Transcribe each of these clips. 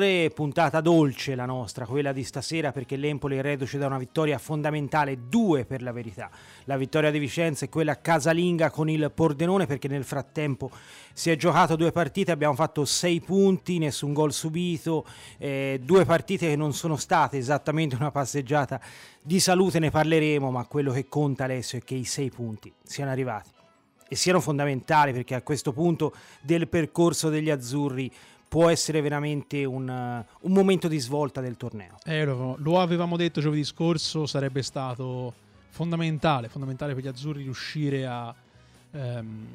Puntata dolce la nostra, quella di stasera perché l'Empoli è reduce da una vittoria fondamentale, due per la verità. La vittoria di Vicenza e quella casalinga con il Pordenone perché nel frattempo si è giocato due partite, abbiamo fatto sei punti, nessun gol subito, eh, due partite che non sono state esattamente una passeggiata di salute, ne parleremo, ma quello che conta adesso è che i sei punti siano arrivati e siano fondamentali perché a questo punto del percorso degli azzurri può essere veramente un, un momento di svolta del torneo. Eh, lo, lo, avevamo detto giovedì scorso, sarebbe stato fondamentale, fondamentale per gli azzurri riuscire a, ehm,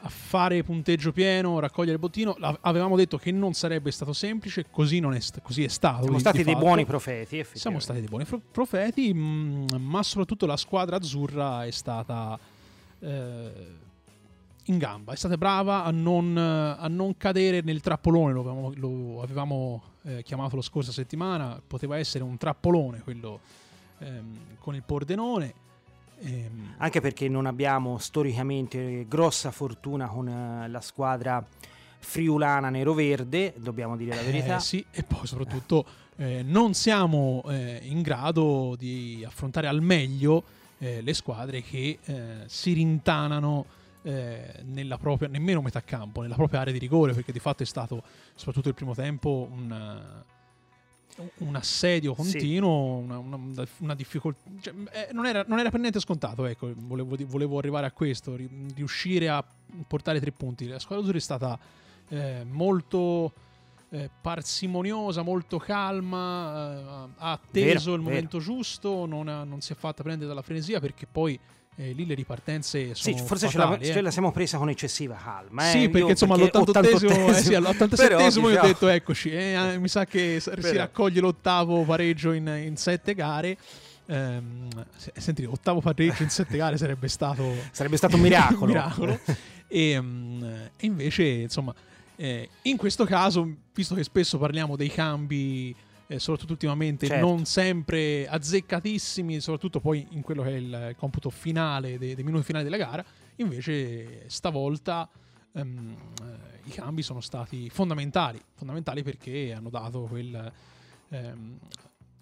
a fare punteggio pieno, raccogliere il bottino. Avevamo detto che non sarebbe stato semplice, così, è, così è stato. Siamo stati dei buoni profeti. Siamo stati dei buoni profeti, mm, ma soprattutto la squadra azzurra è stata... Eh, in gamba, è stata brava a non, a non cadere nel trappolone, lo avevamo, lo avevamo eh, chiamato la scorsa settimana, poteva essere un trappolone quello ehm, con il Pordenone. Ehm. Anche perché non abbiamo storicamente grossa fortuna con eh, la squadra friulana nero-verde, dobbiamo dire la verità. Eh, sì, e poi soprattutto eh, non siamo eh, in grado di affrontare al meglio eh, le squadre che si rintanano eh, nella propria, nemmeno metà campo, nella propria area di rigore, perché di fatto è stato, soprattutto il primo tempo, un, un assedio continuo, sì. una, una, una difficoltà. Cioè, eh, non, era, non, era, per niente scontato, ecco, volevo, volevo, arrivare a questo, riuscire a portare tre punti. La squadra azzurra è stata eh, molto eh, parsimoniosa, molto calma, eh, ha atteso vero, il momento vero. giusto, non, ha, non, si è fatta prendere dalla frenesia perché poi eh, lì le ripartenze sono sì, forse fatali, ce, la, eh. ce, la, siamo presa con eccessiva calma. Eh. Sì, perché io, insomma all'88esimo, eh, sì, all'87esimo io ho detto eccoci, eh, mi sa che si raccoglie l'ottavo pareggio in, in sette gare. Ehm, senti, ottavo pareggio in sette gare sarebbe stato, sarebbe stato un miracolo. un miracolo. e, um, e, invece, insomma, eh, in questo caso, visto che spesso parliamo dei cambi eh, soprattutto ultimamente, certo. non sempre azzeccatissimi, soprattutto poi in quello che è il computo finale, dei, dei minuti finali della gara. Invece, stavolta um, i cambi sono stati fondamentali, fondamentali perché hanno dato quel, um,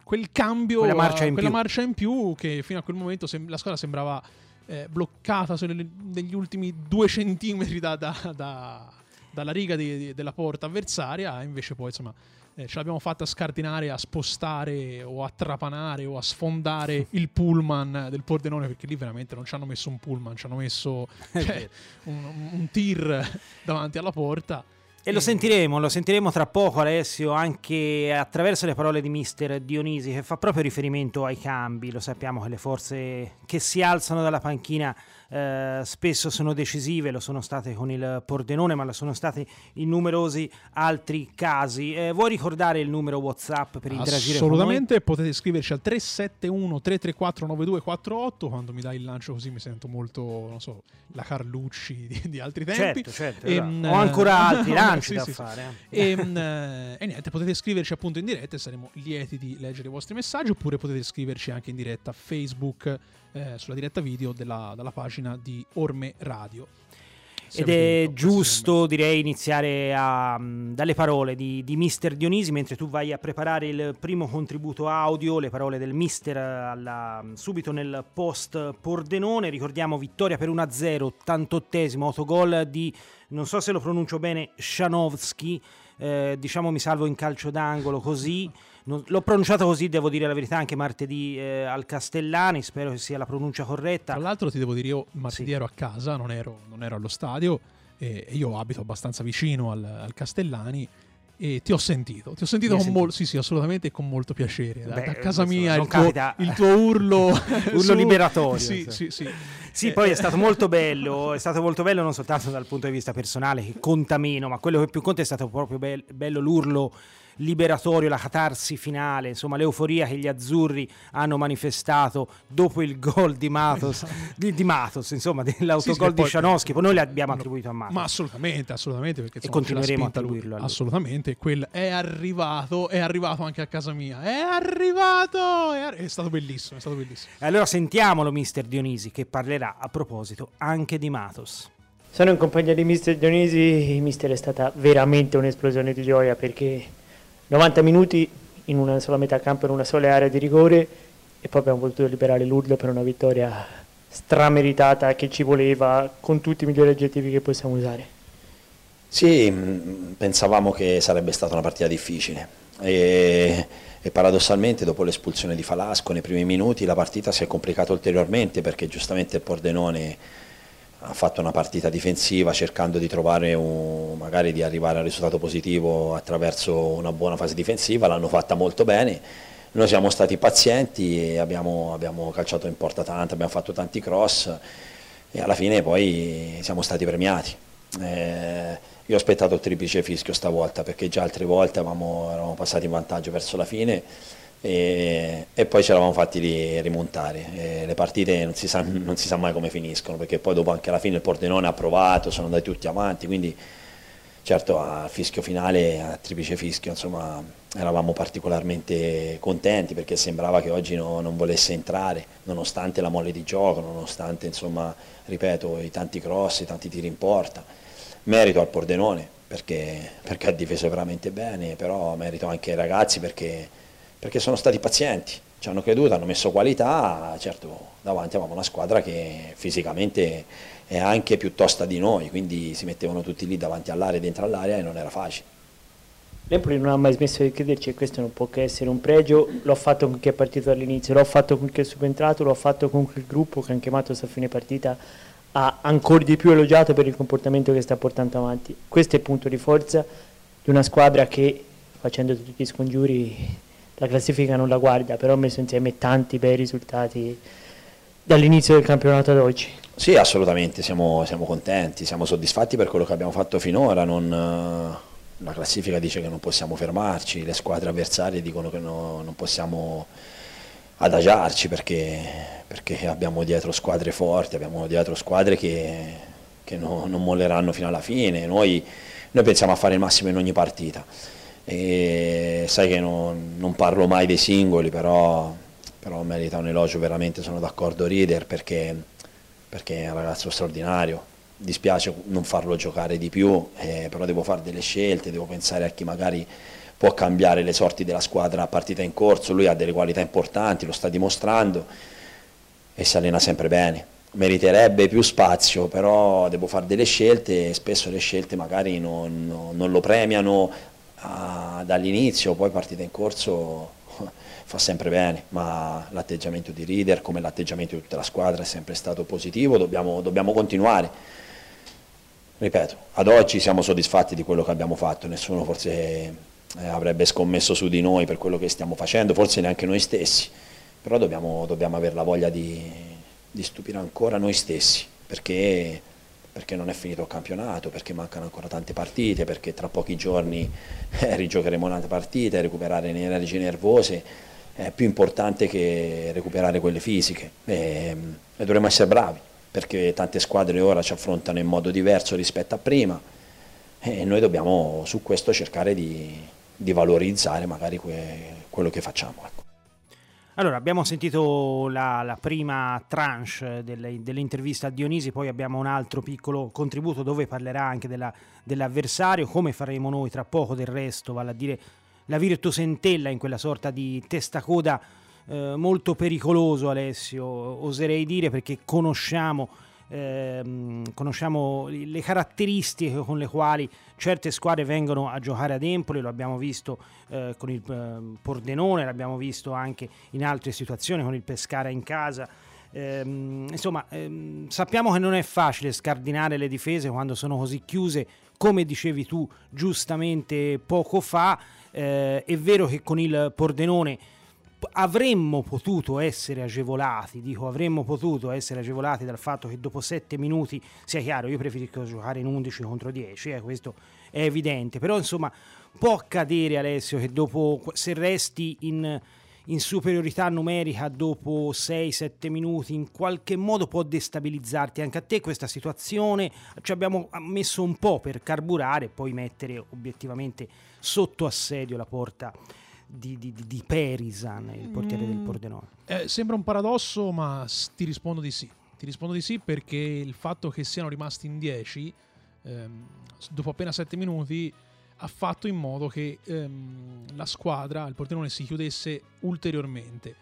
quel cambio, quella, marcia in, quella marcia, in più che fino a quel momento sem- la squadra sembrava eh, bloccata negli ultimi due centimetri da, da, da, dalla riga di, di, della porta avversaria, invece poi insomma eh, ce l'abbiamo fatta scardinare, a spostare o a trapanare o a sfondare il pullman del Pordenone perché lì veramente non ci hanno messo un pullman, ci hanno messo cioè, un, un tir davanti alla porta. E lo sentiremo, lo sentiremo tra poco Alessio anche attraverso le parole di mister Dionisi che fa proprio riferimento ai cambi, lo sappiamo che le forze che si alzano dalla panchina eh, spesso sono decisive, lo sono state con il Pordenone, ma lo sono state in numerosi altri casi. Eh, vuoi ricordare il numero WhatsApp per interagire Assolutamente, potete scriverci al 371 334 9248 quando mi dai il lancio così mi sento molto, non so, la Carlucci di, di altri tempi. Certo, certo. E, um, Ho ancora altri lanci sì, da sì, fare. Sì. E, um, e, niente, potete scriverci appunto in diretta e saremo lieti di leggere i vostri messaggi oppure potete scriverci anche in diretta a Facebook eh, sulla diretta video della, della pagina di Orme Radio. Ed è giusto, direi, iniziare a, mm, dalle parole di, di Mister Dionisi mentre tu vai a preparare il primo contributo audio, le parole del Mister alla, subito nel post Pordenone. Ricordiamo vittoria per 1-0, 88esimo autogol di, non so se lo pronuncio bene, Shanowski. Eh, diciamo mi salvo in calcio d'angolo così. Non, l'ho pronunciato così, devo dire la verità, anche martedì eh, al Castellani, spero che sia la pronuncia corretta. Tra l'altro ti devo dire, io martedì sì. ero a casa, non ero, non ero allo stadio, e io abito abbastanza vicino al, al Castellani e ti ho sentito, ti ho sentito con molto, sì sì assolutamente con molto piacere, da, Beh, da casa mia il tuo, il tuo, urlo, urlo su, liberatorio. Sì, sì, sì. sì, poi è stato molto bello, è stato molto bello non soltanto dal punto di vista personale che conta meno, ma quello che più conta è stato proprio be- bello l'urlo liberatorio, la catarsi finale, insomma l'euforia che gli azzurri hanno manifestato dopo il gol di Matos, di, di Matos insomma dell'autogol sì, sì, di Scianowski, poi noi l'abbiamo attribuito a Matos. Ma assolutamente, assolutamente. Perché, insomma, e continueremo a attribuirlo. Assolutamente, quel è arrivato, è arrivato anche a casa mia, è arrivato, è, ar- è stato bellissimo, è stato bellissimo. E allora sentiamolo mister Dionisi che parlerà a proposito anche di Matos. Sono in compagnia di mister Dionisi, mister è stata veramente un'esplosione di gioia perché 90 minuti in una sola metà campo, in una sola area di rigore e poi abbiamo potuto liberare l'Urlo per una vittoria strameritata che ci voleva con tutti i migliori aggettivi che possiamo usare. Sì, mm, pensavamo che sarebbe stata una partita difficile e, e paradossalmente dopo l'espulsione di Falasco nei primi minuti la partita si è complicata ulteriormente perché giustamente il Pordenone ha fatto una partita difensiva cercando di trovare un, magari di arrivare al risultato positivo attraverso una buona fase difensiva, l'hanno fatta molto bene, noi siamo stati pazienti abbiamo, abbiamo calciato in porta tanto, abbiamo fatto tanti cross e alla fine poi siamo stati premiati. Eh, io ho aspettato il triplice fischio stavolta perché già altre volte avevamo, eravamo passati in vantaggio verso la fine e, e poi ce l'avamo fatti rimontare. E le partite non si, sa, non si, sa, mai come finiscono perché poi dopo anche alla fine il Pordenone ha provato, sono andati tutti avanti, quindi certo al fischio finale, a triplice fischio, insomma eravamo particolarmente contenti perché sembrava che oggi no, non volesse entrare, nonostante la molle di gioco, nonostante insomma, ripeto, i tanti cross, i tanti tiri in porta. Merito al Pordenone perché, perché ha difeso veramente bene, però merito anche ai ragazzi perché perché sono stati pazienti, ci hanno creduto, hanno messo qualità, certo davanti avevamo una squadra che fisicamente è anche più tosta di noi, quindi si mettevano tutti lì davanti all'area, dentro all'area e non era facile. L'Empoli non ha mai smesso di crederci e questo non può che essere un pregio, l'ho fatto con chi è partito dall'inizio, l'ho fatto con chi è subentrato, l'ho fatto con quel gruppo che anche Matos a fine partita ha ancora di più elogiato per il comportamento che sta portando avanti. Questo è il punto di forza di una squadra che facendo tutti gli scongiuri la classifica non la guarda, però ha messo insieme tanti bei risultati dall'inizio del campionato ad oggi. Sì, assolutamente, siamo, siamo, contenti, siamo soddisfatti per quello che abbiamo fatto finora, non, la classifica dice che non possiamo fermarci, le squadre avversarie dicono che no, non possiamo adagiarci perché, perché, abbiamo dietro squadre forti, abbiamo dietro squadre che, che no, non molleranno fino alla fine, noi, noi pensiamo a fare il massimo in ogni partita e sai che non, non parlo mai dei singoli, però, però, merita un elogio veramente, sono d'accordo Rieder perché, perché è un ragazzo straordinario. Dispiace non farlo giocare di più, eh, però devo fare delle scelte, devo pensare a chi magari può cambiare le sorti della squadra a partita in corso, lui ha delle qualità importanti, lo sta dimostrando e si allena sempre bene. Meriterebbe più spazio, però devo fare delle scelte e spesso le scelte magari non, non lo premiano dall'inizio, poi partita in corso fa sempre bene, ma l'atteggiamento di Reader come l'atteggiamento di tutta la squadra è sempre stato positivo, dobbiamo, dobbiamo continuare. Ripeto, ad oggi siamo soddisfatti di quello che abbiamo fatto, nessuno forse eh, avrebbe scommesso su di noi per quello che stiamo facendo, forse neanche noi stessi, però dobbiamo, dobbiamo avere la voglia di, di stupire ancora noi stessi, perché perché non è finito il campionato, perché mancano ancora tante partite, perché tra pochi giorni eh, rigiocheremo un'altra partita, recuperare le energie nervose. È più importante che recuperare quelle fisiche. E, ehm, e dovremmo essere bravi perché tante squadre ora ci affrontano in modo diverso rispetto a prima. E noi dobbiamo su questo cercare di, di valorizzare magari que, quello che facciamo. Allora, abbiamo sentito la, la prima tranche delle, dell'intervista a Dionisi, poi abbiamo un altro piccolo contributo dove parlerà anche della, dell'avversario, come faremo noi tra poco del resto, vale a dire la Virtus Entella in quella sorta di testacoda eh, molto pericoloso Alessio, oserei dire perché conosciamo ehm, conosciamo le caratteristiche con le quali certe squadre vengono a giocare ad Empoli, lo abbiamo visto eh, con il eh, Pordenone, l'abbiamo visto anche in altre situazioni con il Pescara in casa. Ehm, insomma, ehm, sappiamo che non è facile scardinare le difese quando sono così chiuse, come dicevi tu giustamente poco fa. Eh, è vero che con il Pordenone avremmo potuto essere agevolati, dico avremmo potuto essere agevolati dal fatto che dopo 7 minuti, sia chiaro, io preferisco giocare in 11 contro 10, eh, questo è evidente, però insomma può accadere Alessio che dopo, se resti in, in superiorità numerica dopo 6-7 minuti, in qualche modo può destabilizzarti anche a te questa situazione, ci abbiamo messo un po' per carburare e poi mettere obiettivamente sotto assedio la porta di, di, di Perisan, il portiere mm. del Pordenone. Eh, sembra un paradosso, ma ti rispondo di sì. Ti rispondo di sì perché il fatto che siano rimasti in 10 ehm, dopo appena 7 minuti ha fatto in modo che ehm, la squadra, il Pordenone, si chiudesse ulteriormente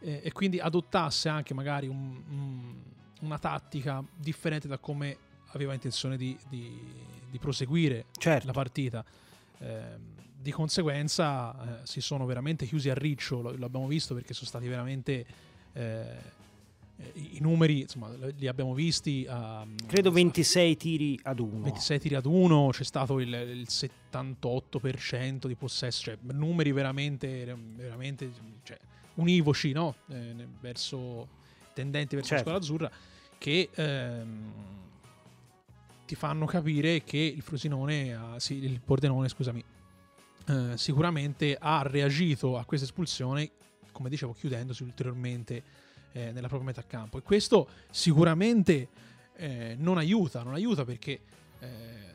eh, e quindi adottasse anche magari un, un, una tattica differente da come aveva intenzione di, di, di proseguire certo. la partita. Eh, di conseguenza eh, si sono veramente chiusi a riccio, lo, l'abbiamo visto perché sono stati veramente eh, i numeri insomma, li abbiamo visti. A, Credo 26 tiri ad 1. 26 tiri ad 1, c'è stato il, il 78% di possesso, cioè numeri veramente, veramente cioè, univoci no? eh, verso, tendenti verso certo. la squadra azzurra, che ehm, ti fanno capire che il Frosinone, ha, sì, il Pordenone, scusami, eh, sicuramente ha reagito a questa espulsione, come dicevo, chiudendosi ulteriormente eh, nella propria metà campo. E questo sicuramente eh, non aiuta, non aiuta perché eh,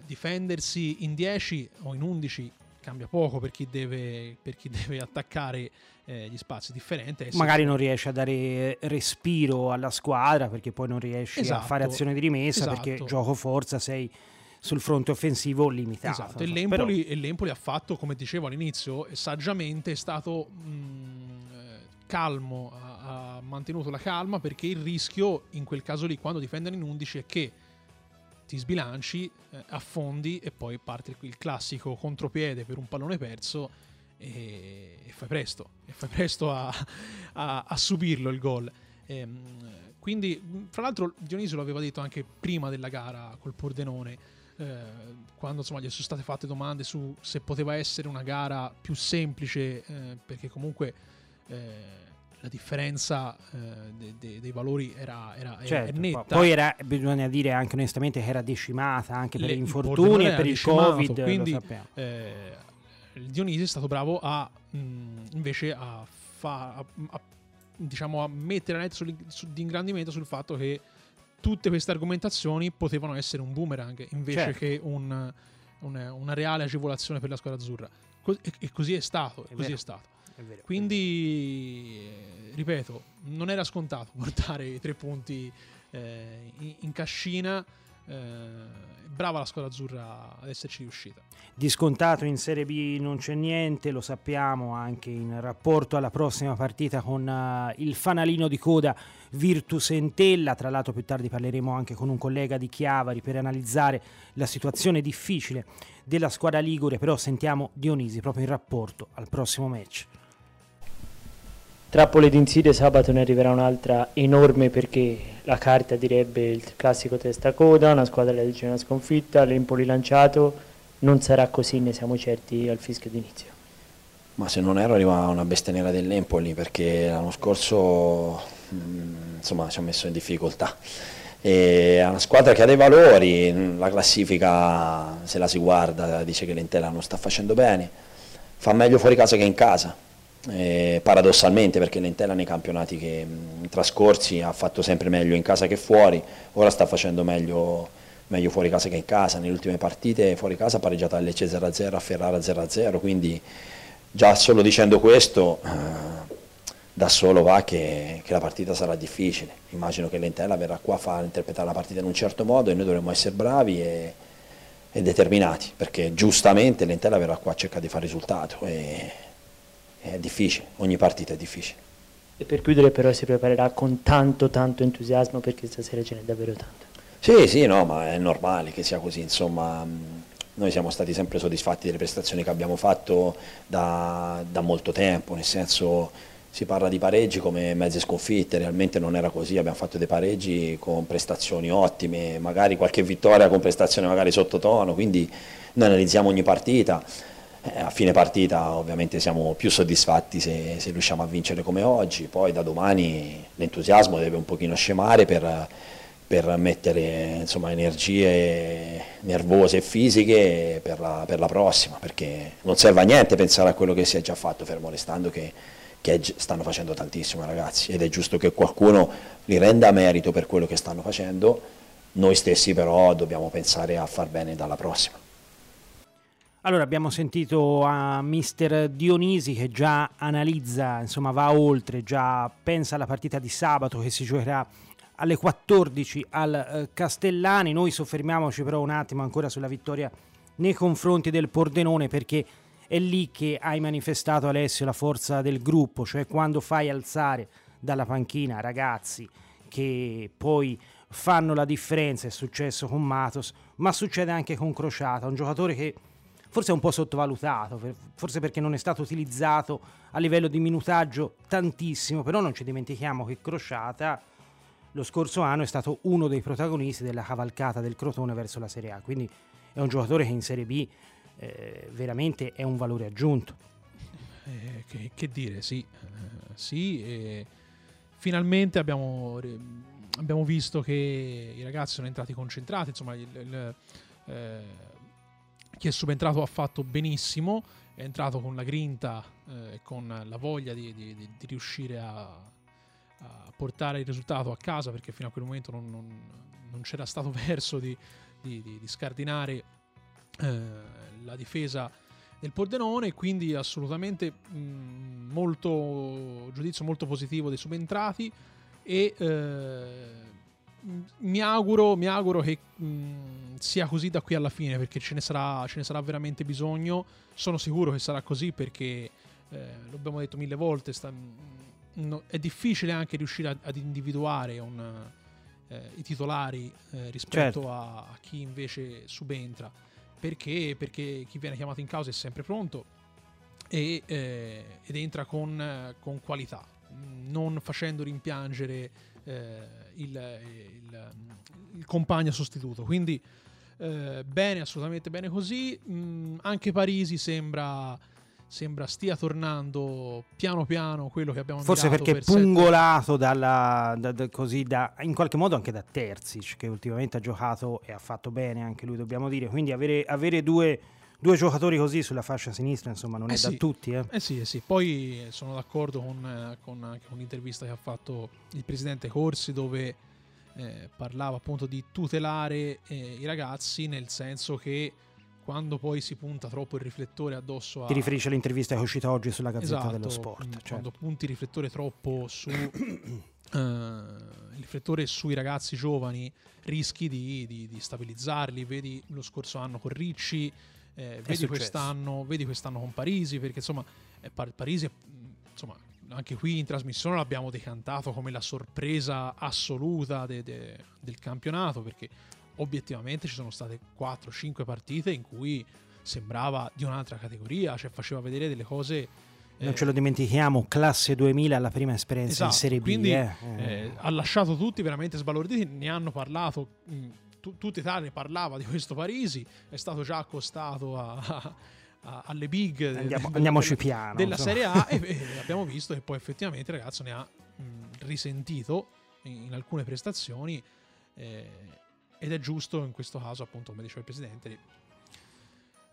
difendersi in 10 o in 11 cambia poco per chi deve, per chi deve attaccare eh, gli spazi differente. Magari non riesce a dare respiro alla squadra perché poi non riesci esatto, a fare azione di rimessa esatto. perché gioco forza sei sul fronte offensivo limitato. Esatto, e l'Empoli, Però... e l'Empoli ha fatto, come dicevo all'inizio, saggiamente è stato mh, calmo, ha, ha, mantenuto la calma perché il rischio in quel caso lì, quando difendono in 11, è che ti sbilanci, eh, affondi e poi parte il classico contropiede per un pallone perso e, e fai presto, e fai presto a, a, a subirlo il gol. E, ehm, quindi, fra l'altro, Dionisio l'aveva detto anche prima della gara col Pordenone eh, quando insomma, gli sono state fatte domande su se poteva essere una gara più semplice, eh, perché comunque eh, la differenza eh, de, de, dei valori era, era, certo, netta. Poi era, bisogna dire anche onestamente che era decimata anche per Le, gli infortuni e per il Covid. Quindi eh, il Dionisi è stato bravo a mh, invece a, fa, a, a, diciamo, a mettere la net di ingrandimento sul fatto che tutte queste argomentazioni potevano essere un boomerang invece certo. che un, un, una reale agevolazione per la squadra azzurra. Co- e, così è stato. È così è stato. È vero, Quindi, eh, ripeto, non era scontato portare i tre punti eh, in, in cascina eh, brava la squadra azzurra ad esserci riuscita. Di scontato in Serie B non c'è niente, lo sappiamo anche in rapporto alla prossima partita con uh, il fanalino di coda Virtus Entella. Tra l'altro più tardi parleremo anche con un collega di Chiavari per analizzare la situazione difficile della squadra Ligure, però sentiamo Dionisi proprio in rapporto al prossimo match. Trappole d'insidia sabato ne arriverà un'altra enorme perché la carta direbbe il classico testa coda, una squadra che dice una sconfitta, l'Empoli lanciato, non sarà così, ne siamo certi al fischio d'inizio. Ma se non ero arriva una bestia nera dell'Empoli perché l'anno scorso mh, insomma, ci ha messo in difficoltà. E è una squadra che ha dei valori, la classifica se la si guarda dice che l'Entella non sta facendo bene, fa meglio fuori casa che in casa eh, paradossalmente perché l'Entella nei campionati che, mh, trascorsi ha fatto sempre meglio in casa che fuori, ora sta facendo meglio, meglio fuori casa che in casa, nelle ultime partite fuori casa ha pareggiato a Lecce 0-0, a Ferrara 0-0, quindi già solo dicendo questo eh, da solo va che, che, la partita sarà difficile, immagino che l'Entella verrà qua a far interpretare la partita in un certo modo e noi dovremmo essere bravi e, e determinati, perché giustamente l'Entella verrà qua a cercare di fare risultato. E, è difficile, ogni partita è difficile. E per chiudere però si preparerà con tanto tanto entusiasmo perché stasera ce n'è davvero tanto. Sì, sì, no, ma è normale che sia così, insomma, noi siamo stati sempre soddisfatti delle prestazioni che abbiamo fatto da, da molto tempo, nel senso si parla di pareggi come mezze sconfitte, realmente non era così, abbiamo fatto dei pareggi con prestazioni ottime, magari qualche vittoria con prestazioni magari sottotono, quindi noi analizziamo ogni partita eh, a fine partita ovviamente siamo più soddisfatti se, se, riusciamo a vincere come oggi, poi da domani l'entusiasmo deve un pochino scemare per, per mettere insomma, energie nervose e fisiche per la, per la, prossima, perché non serve a niente pensare a quello che si è già fatto, fermo restando che, che stanno facendo tantissimo ragazzi. Ed è giusto che qualcuno li renda merito per quello che stanno facendo, noi stessi però dobbiamo pensare a far bene dalla prossima. Allora abbiamo sentito a mister Dionisi che già analizza, insomma va oltre, già pensa alla partita di sabato che si giocherà alle 14 al eh, Castellani. Noi soffermiamoci però un attimo ancora sulla vittoria nei confronti del Pordenone perché è lì che hai manifestato Alessio la forza del gruppo, cioè quando fai alzare dalla panchina ragazzi che poi fanno la differenza, è successo con Matos, ma succede anche con Crociata, un giocatore che forse è un po' sottovalutato, forse perché non è stato utilizzato a livello di minutaggio tantissimo, però non ci dimentichiamo che Crociata lo scorso anno è stato uno dei protagonisti della cavalcata del Crotone verso la Serie A, quindi è un giocatore che in Serie B eh, veramente è un valore aggiunto. Eh, che, che, dire, sì, eh, sì finalmente abbiamo, abbiamo, visto che i ragazzi sono entrati concentrati, insomma il, il, eh, chi è subentrato ha fatto benissimo, è entrato con la grinta e eh, con la voglia di, di, di, di riuscire a, a, portare il risultato a casa perché fino a quel momento non, non, non c'era stato verso di, scardinare eh, la difesa del Pordenone, quindi assolutamente mh, mm, molto giudizio molto positivo dei subentrati e eh, mi, auguro, mi auguro che mh, mm, sia così da qui alla fine perché ce ne, sarà, ce ne sarà veramente bisogno. Sono sicuro che sarà così perché, eh, lo abbiamo detto mille volte, sta, mm, no, è difficile anche riuscire a, ad individuare un, eh, i titolari eh, rispetto certo. a, a chi invece subentra perché, perché chi viene chiamato in causa è sempre pronto e, eh, ed entra con, con, qualità, non facendo rimpiangere eh, il, il, il, compagno sostituto. Quindi eh, bene, assolutamente bene così. Mm, anche Parisi sembra sembra stia tornando piano piano quello che abbiamo Forse perché per pungolato dalla, da, da, così da, in qualche modo anche da Terzic, che ultimamente ha giocato e ha fatto bene anche lui, dobbiamo dire. Quindi avere, avere due, due, giocatori così sulla fascia sinistra, insomma, non eh è sì, da tutti. Eh. eh sì, eh sì. Poi sono d'accordo con, con, anche con l'intervista che ha fatto il presidente Corsi, dove eh, parlava appunto di tutelare eh, i ragazzi, nel senso che quando poi si punta troppo il riflettore addosso a... Ti riferisci all'intervista che è uscita oggi sulla Gazzetta esatto, dello Sport. Certo. Quando punti il riflettore troppo su... uh, il riflettore sui ragazzi giovani rischi di, di, di, stabilizzarli. Vedi lo scorso anno con Ricci, eh, vedi, quest'anno, vedi, quest'anno, con Parisi, perché insomma eh, Parisi, insomma, anche qui in trasmissione l'abbiamo decantato come la sorpresa assoluta de, de, del campionato, perché obiettivamente ci sono state 4-5 partite in cui sembrava di un'altra categoria, cioè faceva vedere delle cose non eh, ce lo dimentichiamo, classe 2000 la prima esperienza esatto, in Serie B. Quindi eh. Eh, ha lasciato tutti veramente sbalorditi, ne hanno parlato, mh, tu, tutta Italia parlava di questo Parisi, è stato già accostato a, a, alle big Andiamo, de, andiamoci piano, della insomma. Serie A e, e, abbiamo visto che poi effettivamente il ragazzo ne ha mh, risentito in, in, alcune prestazioni eh, ed è giusto in questo caso, appunto, come diceva il presidente,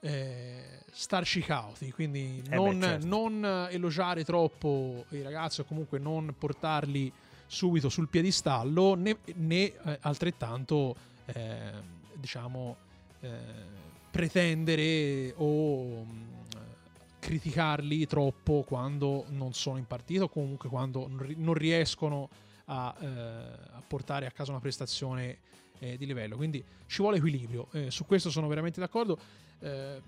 eh, starci cauti, quindi eh non, beh, certo. non, elogiare troppo i ragazzi o comunque non portarli subito sul piedistallo né, né eh, altrettanto eh, diciamo eh, pretendere o mm, criticarli troppo quando non sono in partita o comunque quando non riescono a, eh, a portare a casa una prestazione eh, di livello. Quindi ci vuole equilibrio, eh, su questo sono veramente d'accordo eh,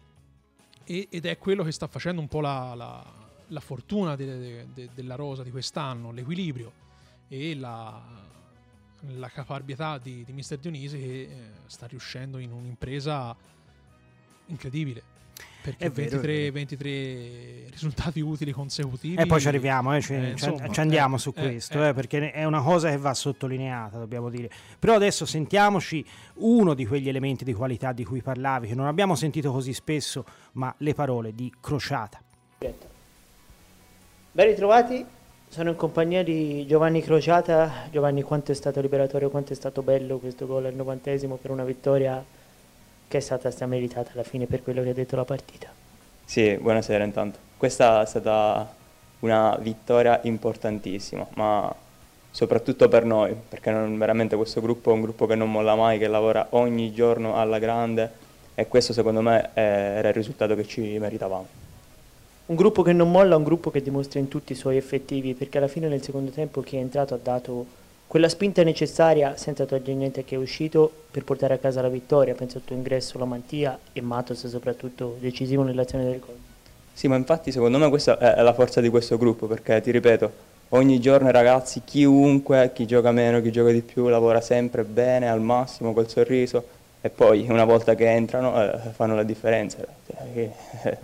ed è quello che sta facendo un po' la, la, la fortuna de, de, de, della rosa di quest'anno, l'equilibrio e la, la caparbietà di, di Mister Dionisi che eh, sta riuscendo in un'impresa incredibile perché vero, 23, 23, risultati utili consecutivi. E poi ci arriviamo, eh, ci, eh, insomma, ci, andiamo eh, su eh, questo, eh. perché è una cosa che va sottolineata, dobbiamo dire. Però adesso sentiamoci uno di quegli elementi di qualità di cui parlavi, che non abbiamo sentito così spesso, ma le parole di Crociata. Ben ritrovati, sono in compagnia di Giovanni Crociata. Giovanni, quanto è stato liberatorio, quanto è stato bello questo gol al novantesimo per una vittoria che è stata strameritata alla fine per quello che ha detto la partita. Sì, buonasera intanto. Questa è stata una vittoria importantissima, ma soprattutto per noi, perché non, veramente questo gruppo è un gruppo che non molla mai, che lavora ogni giorno alla grande e questo secondo me era il risultato che ci meritavamo. Un gruppo che non molla, un gruppo che dimostra in tutti i suoi effettivi, perché alla fine nel secondo tempo chi è entrato ha dato quella spinta necessaria, senza togliere niente che è uscito, per portare a casa la vittoria, penso al tuo ingresso, la Mantia e Matos soprattutto decisivo nell'azione del gol. Sì, ma infatti secondo me questa è la forza di questo gruppo, perché ti ripeto, ogni giorno ragazzi, chiunque, chi gioca meno, chi gioca di più, lavora sempre bene, al massimo, col sorriso, e poi una volta che entrano eh, fanno la differenza. Eh,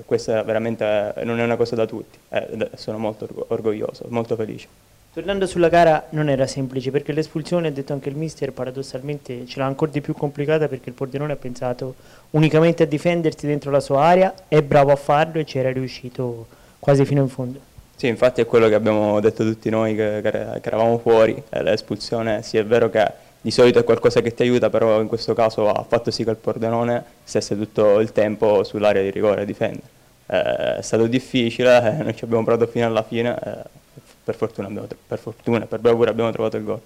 questa veramente non è una cosa da tutti, eh, sono molto orgoglioso, molto felice. Tornando sulla gara non era semplice perché l'espulsione, ha detto anche il mister, paradossalmente ce l'ha ancora di più complicata perché il Pordenone ha pensato unicamente a difendersi dentro la sua area, è bravo a farlo e ci era riuscito quasi fino in fondo. Sì, infatti è quello che abbiamo detto tutti noi che, che, eravamo fuori, eh, l'espulsione sì è vero che di solito è qualcosa che ti aiuta, però in questo caso ha fatto sì che il Pordenone stesse tutto il tempo sull'area di rigore a difendere. Eh, è stato difficile, eh, noi ci abbiamo provato fino alla fine per fortuna, abbiamo, per fortuna, per bravura abbiamo trovato il gol.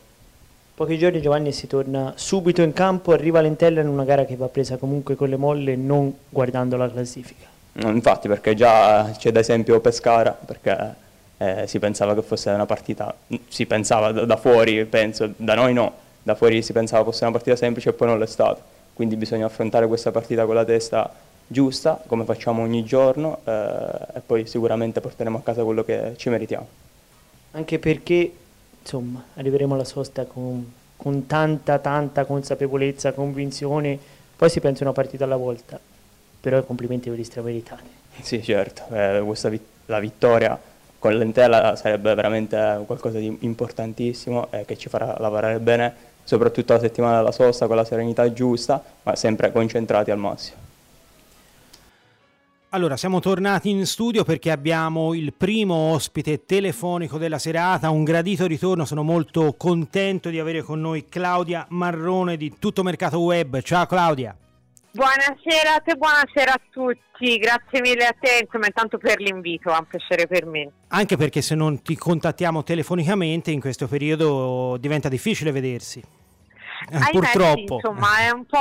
Pochi giorni Giovanni si torna subito in campo, arriva Lentella in una gara che va presa comunque con le molle non guardando la classifica. infatti perché già c'è da esempio Pescara, perché eh, si pensava che fosse una partita, si pensava da, da, fuori, penso, da noi no, da fuori si pensava fosse una partita semplice e poi non l'è stata. Quindi bisogna affrontare questa partita con la testa giusta, come facciamo ogni giorno, eh, e poi sicuramente porteremo a casa quello che ci meritiamo anche perché insomma arriveremo alla sosta con, con tanta tanta consapevolezza, convinzione, poi si pensa una partita alla volta, però complimenti ve li strameritati. Sì certo, eh, questa vi la vittoria con l'Entella sarebbe veramente qualcosa di importantissimo eh, che ci farà lavorare bene, soprattutto la settimana della sosta con la serenità giusta, ma sempre concentrati al massimo. Allora, siamo tornati in studio perché abbiamo il primo ospite telefonico della serata, un gradito ritorno, sono molto contento di avere con noi Claudia Marrone di Tutto Mercato Web. Ciao Claudia. Buonasera a te, buonasera a tutti, grazie mille a te, insomma intanto per l'invito, è un piacere per me. Anche perché se non ti contattiamo telefonicamente in questo periodo diventa difficile vedersi. Eh, purtroppo. Messi, insomma, è un po'...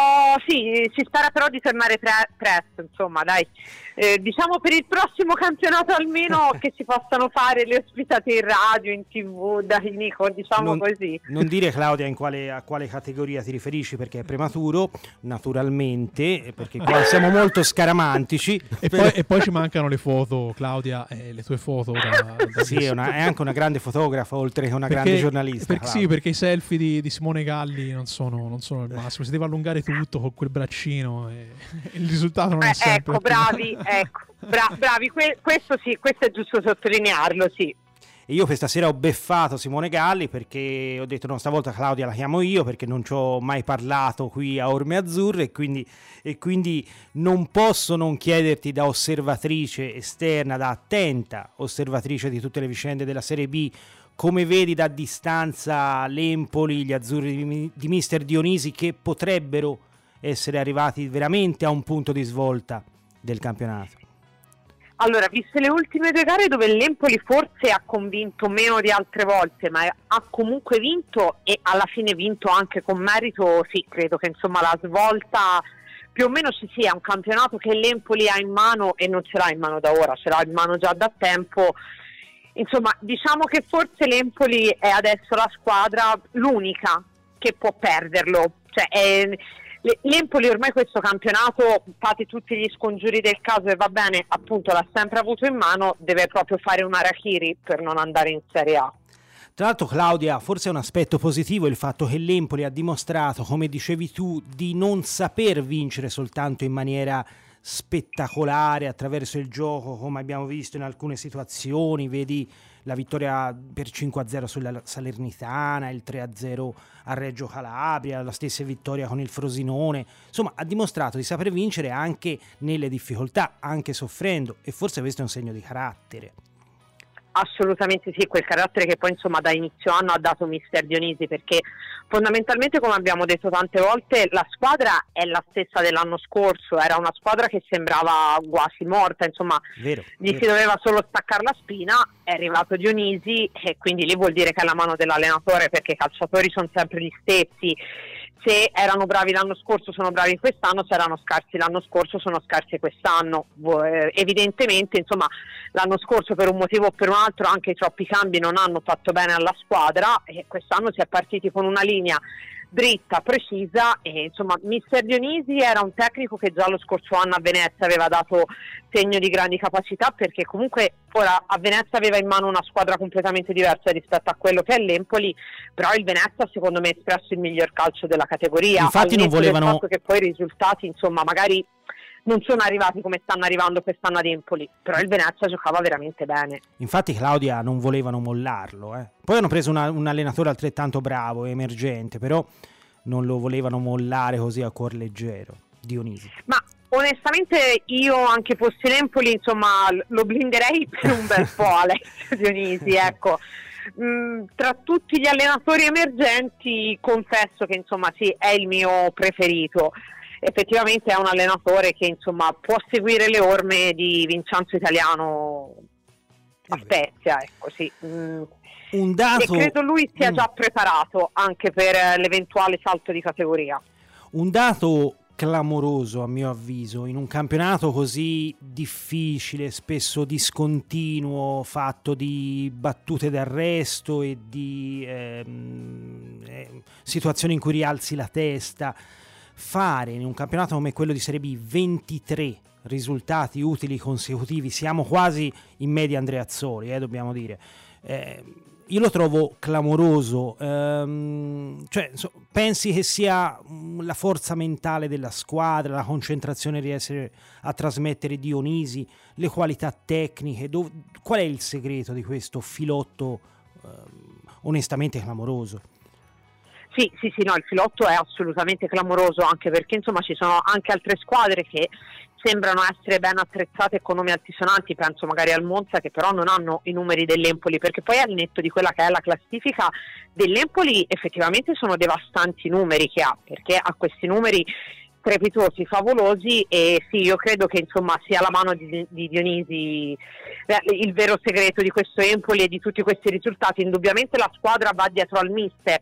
Sì, si spera però di tornare pre- presto, insomma, dai. Eh, diciamo per il prossimo campionato almeno che si possano fare le ospitate in radio, in tv, dai Nico, diciamo non, così. Non dire Claudia quale, a quale categoria ti riferisci perché è prematuro, naturalmente, perché qua siamo molto scaramantici. e, poi, e, poi, ci mancano le foto, Claudia, eh, le tue foto. Da, da sì, è, una, è, anche una grande fotografa oltre che una perché, grande giornalista. Per, sì, perché i selfie di, di Simone Galli non sono, non sono, il massimo, si deve allungare tutto con quel braccino e, e il risultato non è eh, sempre... Ecco, bravi, ecco, bra- bravi, que- questo sì, questo è giusto sottolinearlo, sì. E io questa sera ho beffato Simone Galli perché ho detto no, stavolta Claudia la chiamo io perché non ci ho mai parlato qui a Orme Azzurre e quindi, e quindi non posso non chiederti da osservatrice esterna, da attenta osservatrice di tutte le vicende della Serie B, come vedi da distanza l'Empoli, gli azzurri di, di Mister Dionisi che potrebbero essere arrivati veramente a un punto di svolta del campionato? Allora, viste le ultime due gare dove l'Empoli forse ha convinto meno di altre volte, ma ha comunque vinto e alla fine vinto anche con merito, sì, credo che insomma la svolta più o meno ci sia un campionato che l'Empoli ha in mano e non ce l'ha in mano da ora, ce l'ha in mano già da tempo. Insomma, diciamo che forse l'Empoli è adesso la squadra l'unica che può perderlo. Cioè, è, L'Empoli ormai questo campionato, fate tutti gli scongiuri del caso e va bene, appunto l'ha sempre avuto in mano, deve proprio fare una Rahiri per non andare in Serie A. Tra l'altro Claudia, forse è un aspetto positivo il fatto che l'Empoli ha dimostrato, come dicevi tu, di non saper vincere soltanto in maniera spettacolare attraverso il gioco, come abbiamo visto in alcune situazioni, vedi la vittoria per 5-0 sulla Salernitana, il 3-0 a Reggio Calabria, la stessa vittoria con il Frosinone, insomma ha dimostrato di saper vincere anche nelle difficoltà, anche soffrendo e forse questo è un segno di carattere. Assolutamente sì, quel carattere che poi insomma da inizio anno ha dato Mister Dionisi perché fondamentalmente come abbiamo detto tante volte la squadra è la stessa dell'anno scorso, era una squadra che sembrava quasi morta, insomma vero, gli vero. si doveva solo staccare la spina, è arrivato Dionisi e quindi lì vuol dire che è la mano dell'allenatore perché i calciatori sono sempre gli stessi se erano bravi l'anno scorso sono bravi quest'anno, se erano scarsi l'anno scorso sono scarsi quest'anno. Eh, evidentemente insomma, l'anno scorso per un motivo o per un altro anche troppi cambi non hanno fatto bene alla squadra e quest'anno si è partiti con una linea dritta, precisa e insomma Mister Dionisi era un tecnico che già lo scorso anno a Venezia aveva dato segno di grandi capacità perché comunque ora a Venezia aveva in mano una squadra completamente diversa rispetto a quello che è l'Empoli, però il Venezia secondo me ha espresso il miglior calcio della categoria. Infatti non volevano... che poi i risultati insomma magari non sono arrivati come stanno arrivando quest'anno ad Empoli, però il Venezia giocava veramente bene. Infatti Claudia non volevano mollarlo, eh. poi hanno preso una, un allenatore altrettanto bravo, emergente, però non lo volevano mollare così a cuor leggero, Dionisi. Ma onestamente io anche fossi l'Empoli, insomma, lo blinderei per un bel po' Alessio Dionisi, ecco. Mm, tra tutti gli allenatori emergenti confesso che insomma sì, è il mio preferito effettivamente è un allenatore che insomma, può seguire le orme di Vincenzo Italiano a Spezia. Ecco, sì. mm. Un dato... E credo lui sia mm. già preparato anche per l'eventuale salto di categoria. Un dato clamoroso a mio avviso in un campionato così difficile, spesso discontinuo, fatto di battute d'arresto e di ehm, eh, situazioni in cui rialzi la testa fare in un campionato come quello di Serie B 23 risultati utili consecutivi, siamo quasi in media Andreazzoli, eh, dobbiamo dire. Eh, io lo trovo clamoroso, ehm, cioè, so, pensi che sia mm, la forza mentale della squadra, la concentrazione di essere a trasmettere Dionisi, le qualità tecniche, dov- qual è il segreto di questo filotto ehm, onestamente clamoroso? Sì, sì, sì, no, il filotto è assolutamente clamoroso anche perché insomma ci sono anche altre squadre che sembrano essere ben attrezzate con nomi altisonanti, penso magari al Monza che però non hanno i numeri dell'Empoli perché poi al netto di quella che è la classifica dell'Empoli effettivamente sono devastanti i numeri che ha perché ha questi numeri strepitosi, favolosi e sì, io credo che insomma sia la mano di, di Dionisi eh, il vero segreto di questo Empoli e di tutti questi risultati. Indubbiamente la squadra va dietro al mister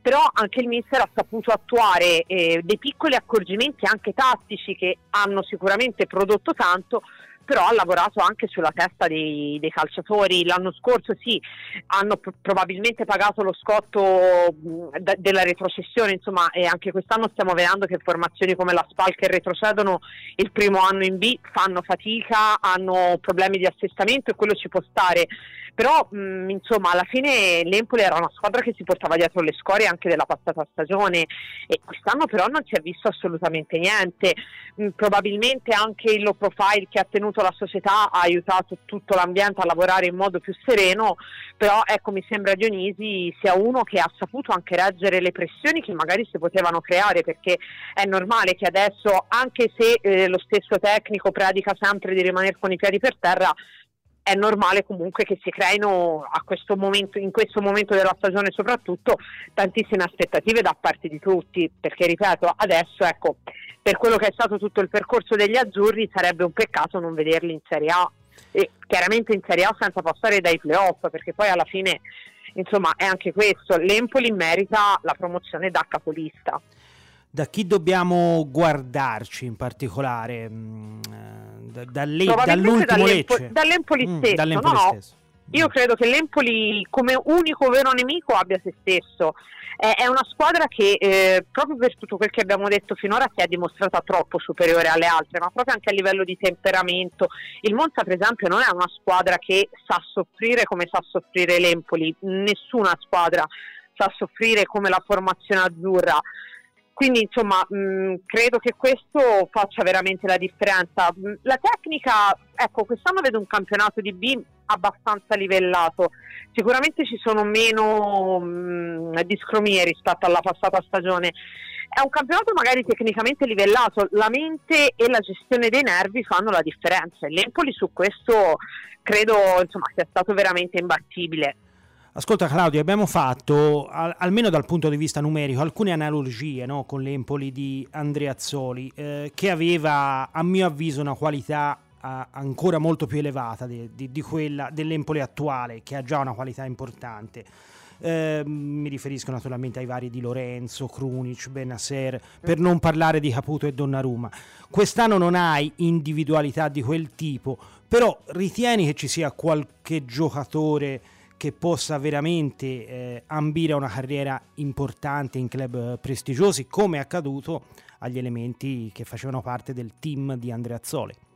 però anche il mister ha saputo attuare eh, dei piccoli accorgimenti anche tattici che hanno sicuramente prodotto tanto però ha lavorato anche sulla testa dei, dei calciatori. L'anno scorso sì, hanno pr- probabilmente pagato lo scotto d- della retrocessione, insomma, e anche quest'anno stiamo vedendo che formazioni come la SPAL che retrocedono il primo anno in B fanno fatica, hanno problemi di assestamento e quello ci può stare però mh, insomma alla fine l'Empoli era una squadra che si portava dietro le scorie anche della passata stagione e quest'anno però non si è visto assolutamente niente. Mh, probabilmente anche il low profile che ha tenuto la società ha aiutato tutto l'ambiente a lavorare in modo più sereno però ecco mi sembra Dionisi sia uno che ha saputo anche reggere le pressioni che magari si potevano creare perché è normale che adesso anche se eh, lo stesso tecnico predica sempre di rimanere con i piedi per terra è normale comunque che si creino questo momento, in questo momento della stagione soprattutto tantissime aspettative da parte di tutti, perché ripeto, adesso ecco, per quello che è stato tutto il percorso degli azzurri sarebbe un peccato non vederli in Serie A e chiaramente in Serie A senza passare dai playoff, perché poi alla fine insomma è anche questo, l'Empoli merita la promozione da capolista. Da chi dobbiamo guardarci in particolare? Mm, da, dall'ultimo Lecce? Dall'Empoli mm, stesso. Dall'Empoli no, stesso. Io credo che l'Empoli come unico vero nemico abbia se stesso. Eh, è una squadra che eh, proprio per tutto quel che abbiamo detto finora si è dimostrata troppo superiore alle altre, ma proprio anche a livello di temperamento. Il Monza per esempio non è una squadra che sa soffrire come sa soffrire l'Empoli, nessuna squadra sa soffrire come la formazione azzurra. Quindi insomma mh, credo che questo faccia veramente la differenza. La tecnica, ecco, quest'anno vedo un campionato di B abbastanza livellato. Sicuramente ci sono meno mh, discromie rispetto alla passata stagione. È un campionato magari tecnicamente livellato, la mente e la gestione dei nervi fanno la differenza e l'Empoli su questo credo insomma, sia stato veramente imbattibile. Ascolta Claudio, abbiamo fatto, al, almeno dal punto di vista numerico, alcune analogie no, con l'Empoli di Andreazzoli, eh, che aveva a mio avviso una qualità eh, ancora molto più elevata di, di, di, quella dell'Empoli attuale, che ha già una qualità importante. Eh, mi riferisco naturalmente ai vari di Lorenzo, Krunic, Benasser, per non parlare di Caputo e Donnarumma. Quest'anno non hai individualità di quel tipo, però ritieni che ci sia qualche giocatore che possa veramente eh, ambire a una carriera importante in club prestigiosi, come è accaduto agli elementi che facevano parte del team di Andrea Zole.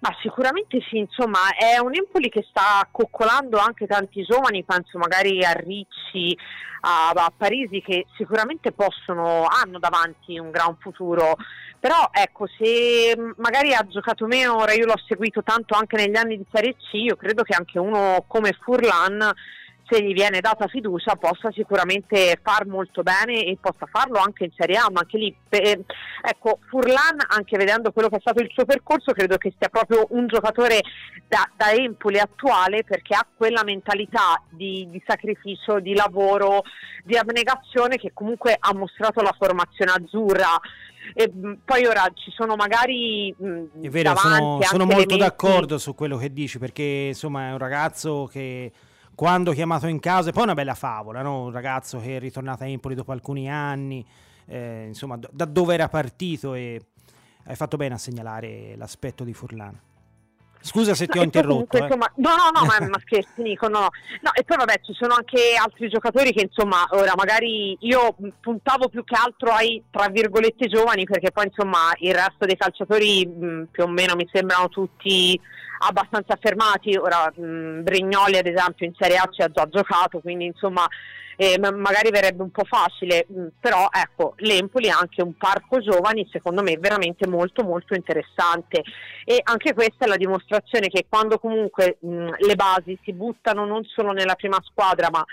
Ma sicuramente sì, insomma, è un Empoli che sta coccolando anche tanti giovani, penso magari a Ricci, a, a, Parisi, che sicuramente possono, hanno davanti un gran futuro. Però ecco, se magari ha giocato meno, ora io l'ho seguito tanto anche negli anni di Serie C, io credo che anche uno come Furlan se gli viene data fiducia possa sicuramente far molto bene e possa farlo anche in Serie A, ma anche lì, eh, ecco, Furlan, anche vedendo quello che è stato il suo percorso, credo che sia proprio un giocatore da, da Empoli attuale perché ha quella mentalità di, di, sacrificio, di lavoro, di abnegazione che comunque ha mostrato la formazione azzurra. E poi ora ci sono magari mh, è vero, sono, sono molto elementi... d'accordo su quello che dici perché insomma è un ragazzo che quando chiamato in casa, e poi una bella favola, no? un ragazzo che è ritornato a Empoli dopo alcuni anni, eh, insomma da dove era partito e hai fatto bene a segnalare l'aspetto di Furlano. Scusa se ti ho interrotto. Comunque, eh. insomma, no, no, no, ma, ma scherzi Nico, no. no. E poi vabbè, ci sono anche altri giocatori che insomma, ora magari io puntavo più che altro ai, tra virgolette, giovani, perché poi insomma il resto dei calciatori mh, più o meno mi sembrano tutti abbastanza affermati. Ora mh, Brignoli ad esempio in Serie A ci ha già giocato, quindi insomma eh, magari verrebbe un po' facile, mh, però ecco l'Empoli ha anche un parco giovani secondo me veramente molto molto interessante e anche questa è la dimostrazione che quando comunque mh, le basi si buttano non solo nella prima squadra ma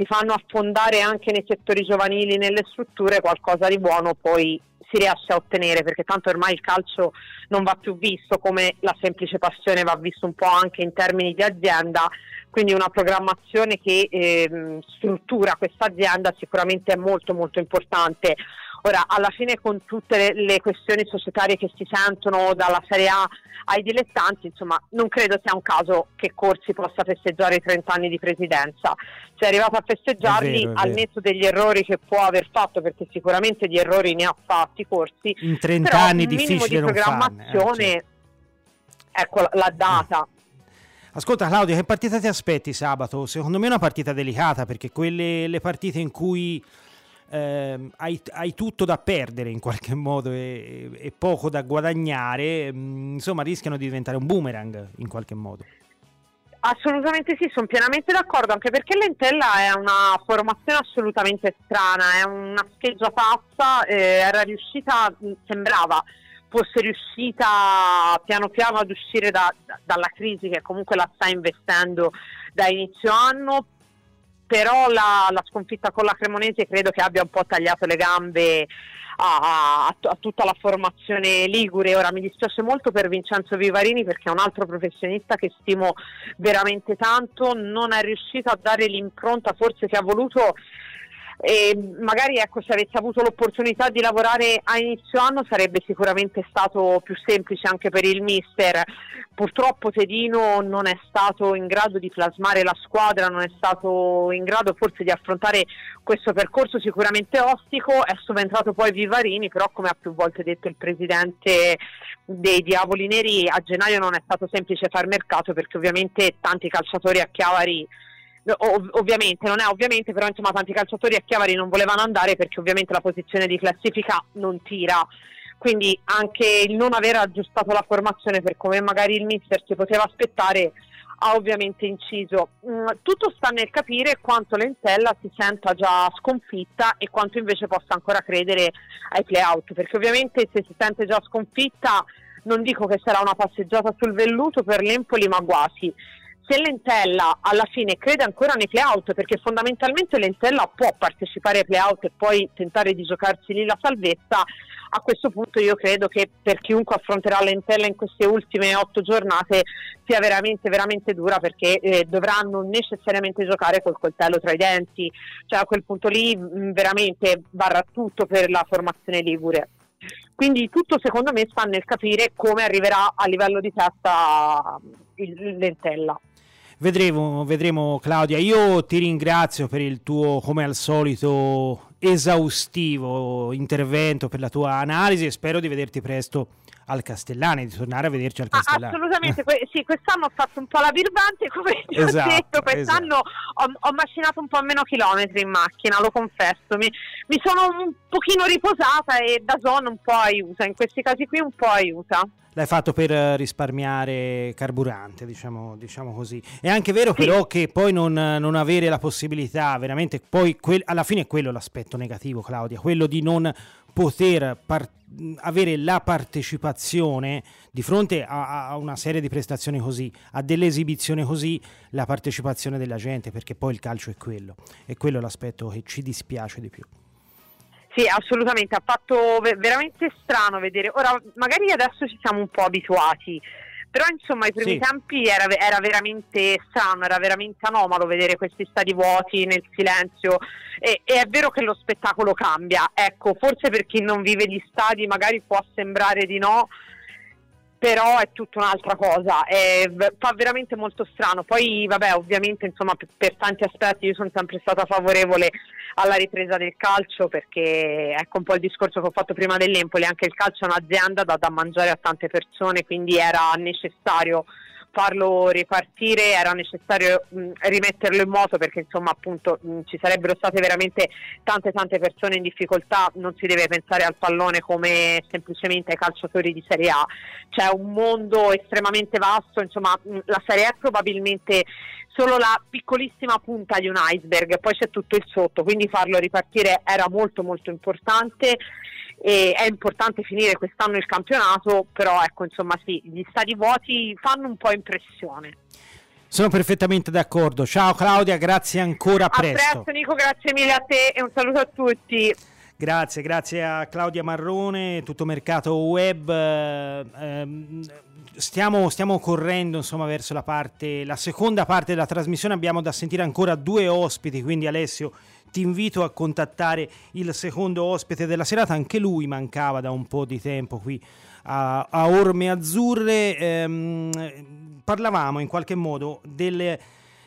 si fanno affondare anche nei settori giovanili, nelle strutture, qualcosa di buono poi si riesce a ottenere perché tanto ormai il calcio non va più visto come la semplice passione, va visto un po' anche in termini di azienda, quindi una programmazione che eh, struttura questa azienda sicuramente è molto molto importante. Ora, alla fine con tutte le, le, questioni societarie che si sentono dalla Serie A ai dilettanti, insomma, non credo sia un caso che Corsi possa festeggiare i 30 anni di presidenza. Se è arrivato a festeggiarli vero, al netto degli errori che può aver fatto, perché sicuramente di errori ne ha fatti Corsi. In 30 anni difficile di programmazione, farne, eh, ecco la data. Ascolta Claudio, che partita ti aspetti sabato? Secondo me è una partita delicata perché quelle le partite in cui eh, hai, hai, tutto da perdere in qualche modo e, e poco da guadagnare, mm, insomma rischiano di diventare un boomerang in qualche modo. Assolutamente sì, sono pienamente d'accordo, anche perché l'Entella è una formazione assolutamente strana, è una scheggia pazza, eh, era riuscita, mm, sembrava fosse riuscita piano piano ad uscire da, da, dalla crisi che comunque la sta investendo da inizio anno, però la, la, sconfitta con la Cremonese credo che abbia un po' tagliato le gambe a, a, a, tutta la formazione Ligure. Ora mi dispiace molto per Vincenzo Vivarini perché è un altro professionista che stimo veramente tanto, non è riuscito a dare l'impronta forse che ha voluto e magari ecco, se avesse avuto l'opportunità di lavorare a inizio anno sarebbe sicuramente stato più semplice anche per il mister. Purtroppo Tedino non è stato in grado di plasmare la squadra, non è stato in grado forse di affrontare questo percorso sicuramente ostico, è subentrato poi Vivarini, però come ha più volte detto il presidente dei Diavoli Neri, a gennaio non è stato semplice far mercato perché ovviamente tanti calciatori a Chiavari Ov- ovviamente, non è ovviamente, però insomma tanti calciatori a Chiavari non volevano andare perché ovviamente la posizione di classifica non tira. Quindi anche il non aver aggiustato la formazione per come magari il mister si poteva aspettare ha ovviamente inciso. Mm, tutto sta nel capire quanto l'Entella si senta già sconfitta e quanto invece possa ancora credere ai play-out, perché ovviamente se si sente già sconfitta non dico che sarà una passeggiata sul velluto per l'Empoli, ma quasi se l'Entella alla fine crede ancora nei playout, perché fondamentalmente l'Entella può partecipare ai playout e poi tentare di giocarsi lì la salvezza, a questo punto io credo che per chiunque affronterà l'Entella in queste ultime otto giornate sia veramente veramente dura perché eh, dovranno necessariamente giocare col coltello tra i denti, cioè a quel punto lì mh, mm, veramente varrà tutto per la formazione Ligure. Quindi tutto secondo me sta nel capire come arriverà a livello di testa l'Entella. Vedremo, vedremo Claudia. Io ti ringrazio per il tuo, come al solito, esaustivo intervento, per la tua analisi e spero di vederti presto al Castellani, di tornare a vederci al ah, Castellani. assolutamente, que- sì, quest'anno ho fatto un po' la birbante, come ti esatto, ho detto, quest'anno esatto. ho, ho, macinato un po' meno chilometri in macchina, lo confesso, mi, mi sono un pochino riposata e da zona un po' aiuta, in questi casi qui un po' aiuta l'hai fatto per risparmiare carburante, diciamo, diciamo così. È anche vero sì. però che poi non, non, avere la possibilità, veramente, poi quel, alla fine è quello l'aspetto negativo, Claudia, quello di non poter par- avere la partecipazione di fronte a, a, una serie di prestazioni così, a delle esibizioni così, la partecipazione della gente, perché poi il calcio è quello, è quello l'aspetto che ci dispiace di più. Sì, assolutamente, ha fatto veramente strano vedere, ora magari adesso ci siamo un po' abituati, però insomma i primi sì. tempi era, era, veramente strano, era veramente anomalo vedere questi stadi vuoti nel silenzio e, e, è vero che lo spettacolo cambia, ecco, forse per chi non vive gli stadi magari può sembrare di no, però è tutta un'altra cosa, è, fa veramente molto strano. Poi, vabbè, ovviamente, insomma, per, per, tanti aspetti io sono sempre stata favorevole alla ripresa del calcio perché ecco un po' il discorso che ho fatto prima dell'Empoli, anche il calcio è un'azienda da, da mangiare a tante persone, quindi era necessario farlo ripartire era necessario mh, rimetterlo in moto perché insomma appunto mh, ci sarebbero state veramente tante tante persone in difficoltà, non si deve pensare al pallone come semplicemente ai calciatori di Serie A, c'è un mondo estremamente vasto, insomma mh, la Serie A probabilmente solo la piccolissima punta di un iceberg, poi c'è tutto il sotto, quindi farlo ripartire era molto molto importante e è importante finire quest'anno il campionato, però ecco insomma sì, gli stadi vuoti fanno un po' impressione. Sono perfettamente d'accordo. Ciao Claudia, grazie ancora. A presto. A presto Nico, grazie mille a te e un saluto a tutti. Grazie, grazie a Claudia Marrone, tutto mercato web. Ehm, stiamo, stiamo, correndo insomma, verso la, parte, la seconda parte della trasmissione. Abbiamo da sentire ancora due ospiti, quindi Alessio ti invito a contattare il secondo ospite della serata, anche lui mancava da un po' di tempo qui a, a Orme Azzurre. Ehm, parlavamo in qualche modo delle,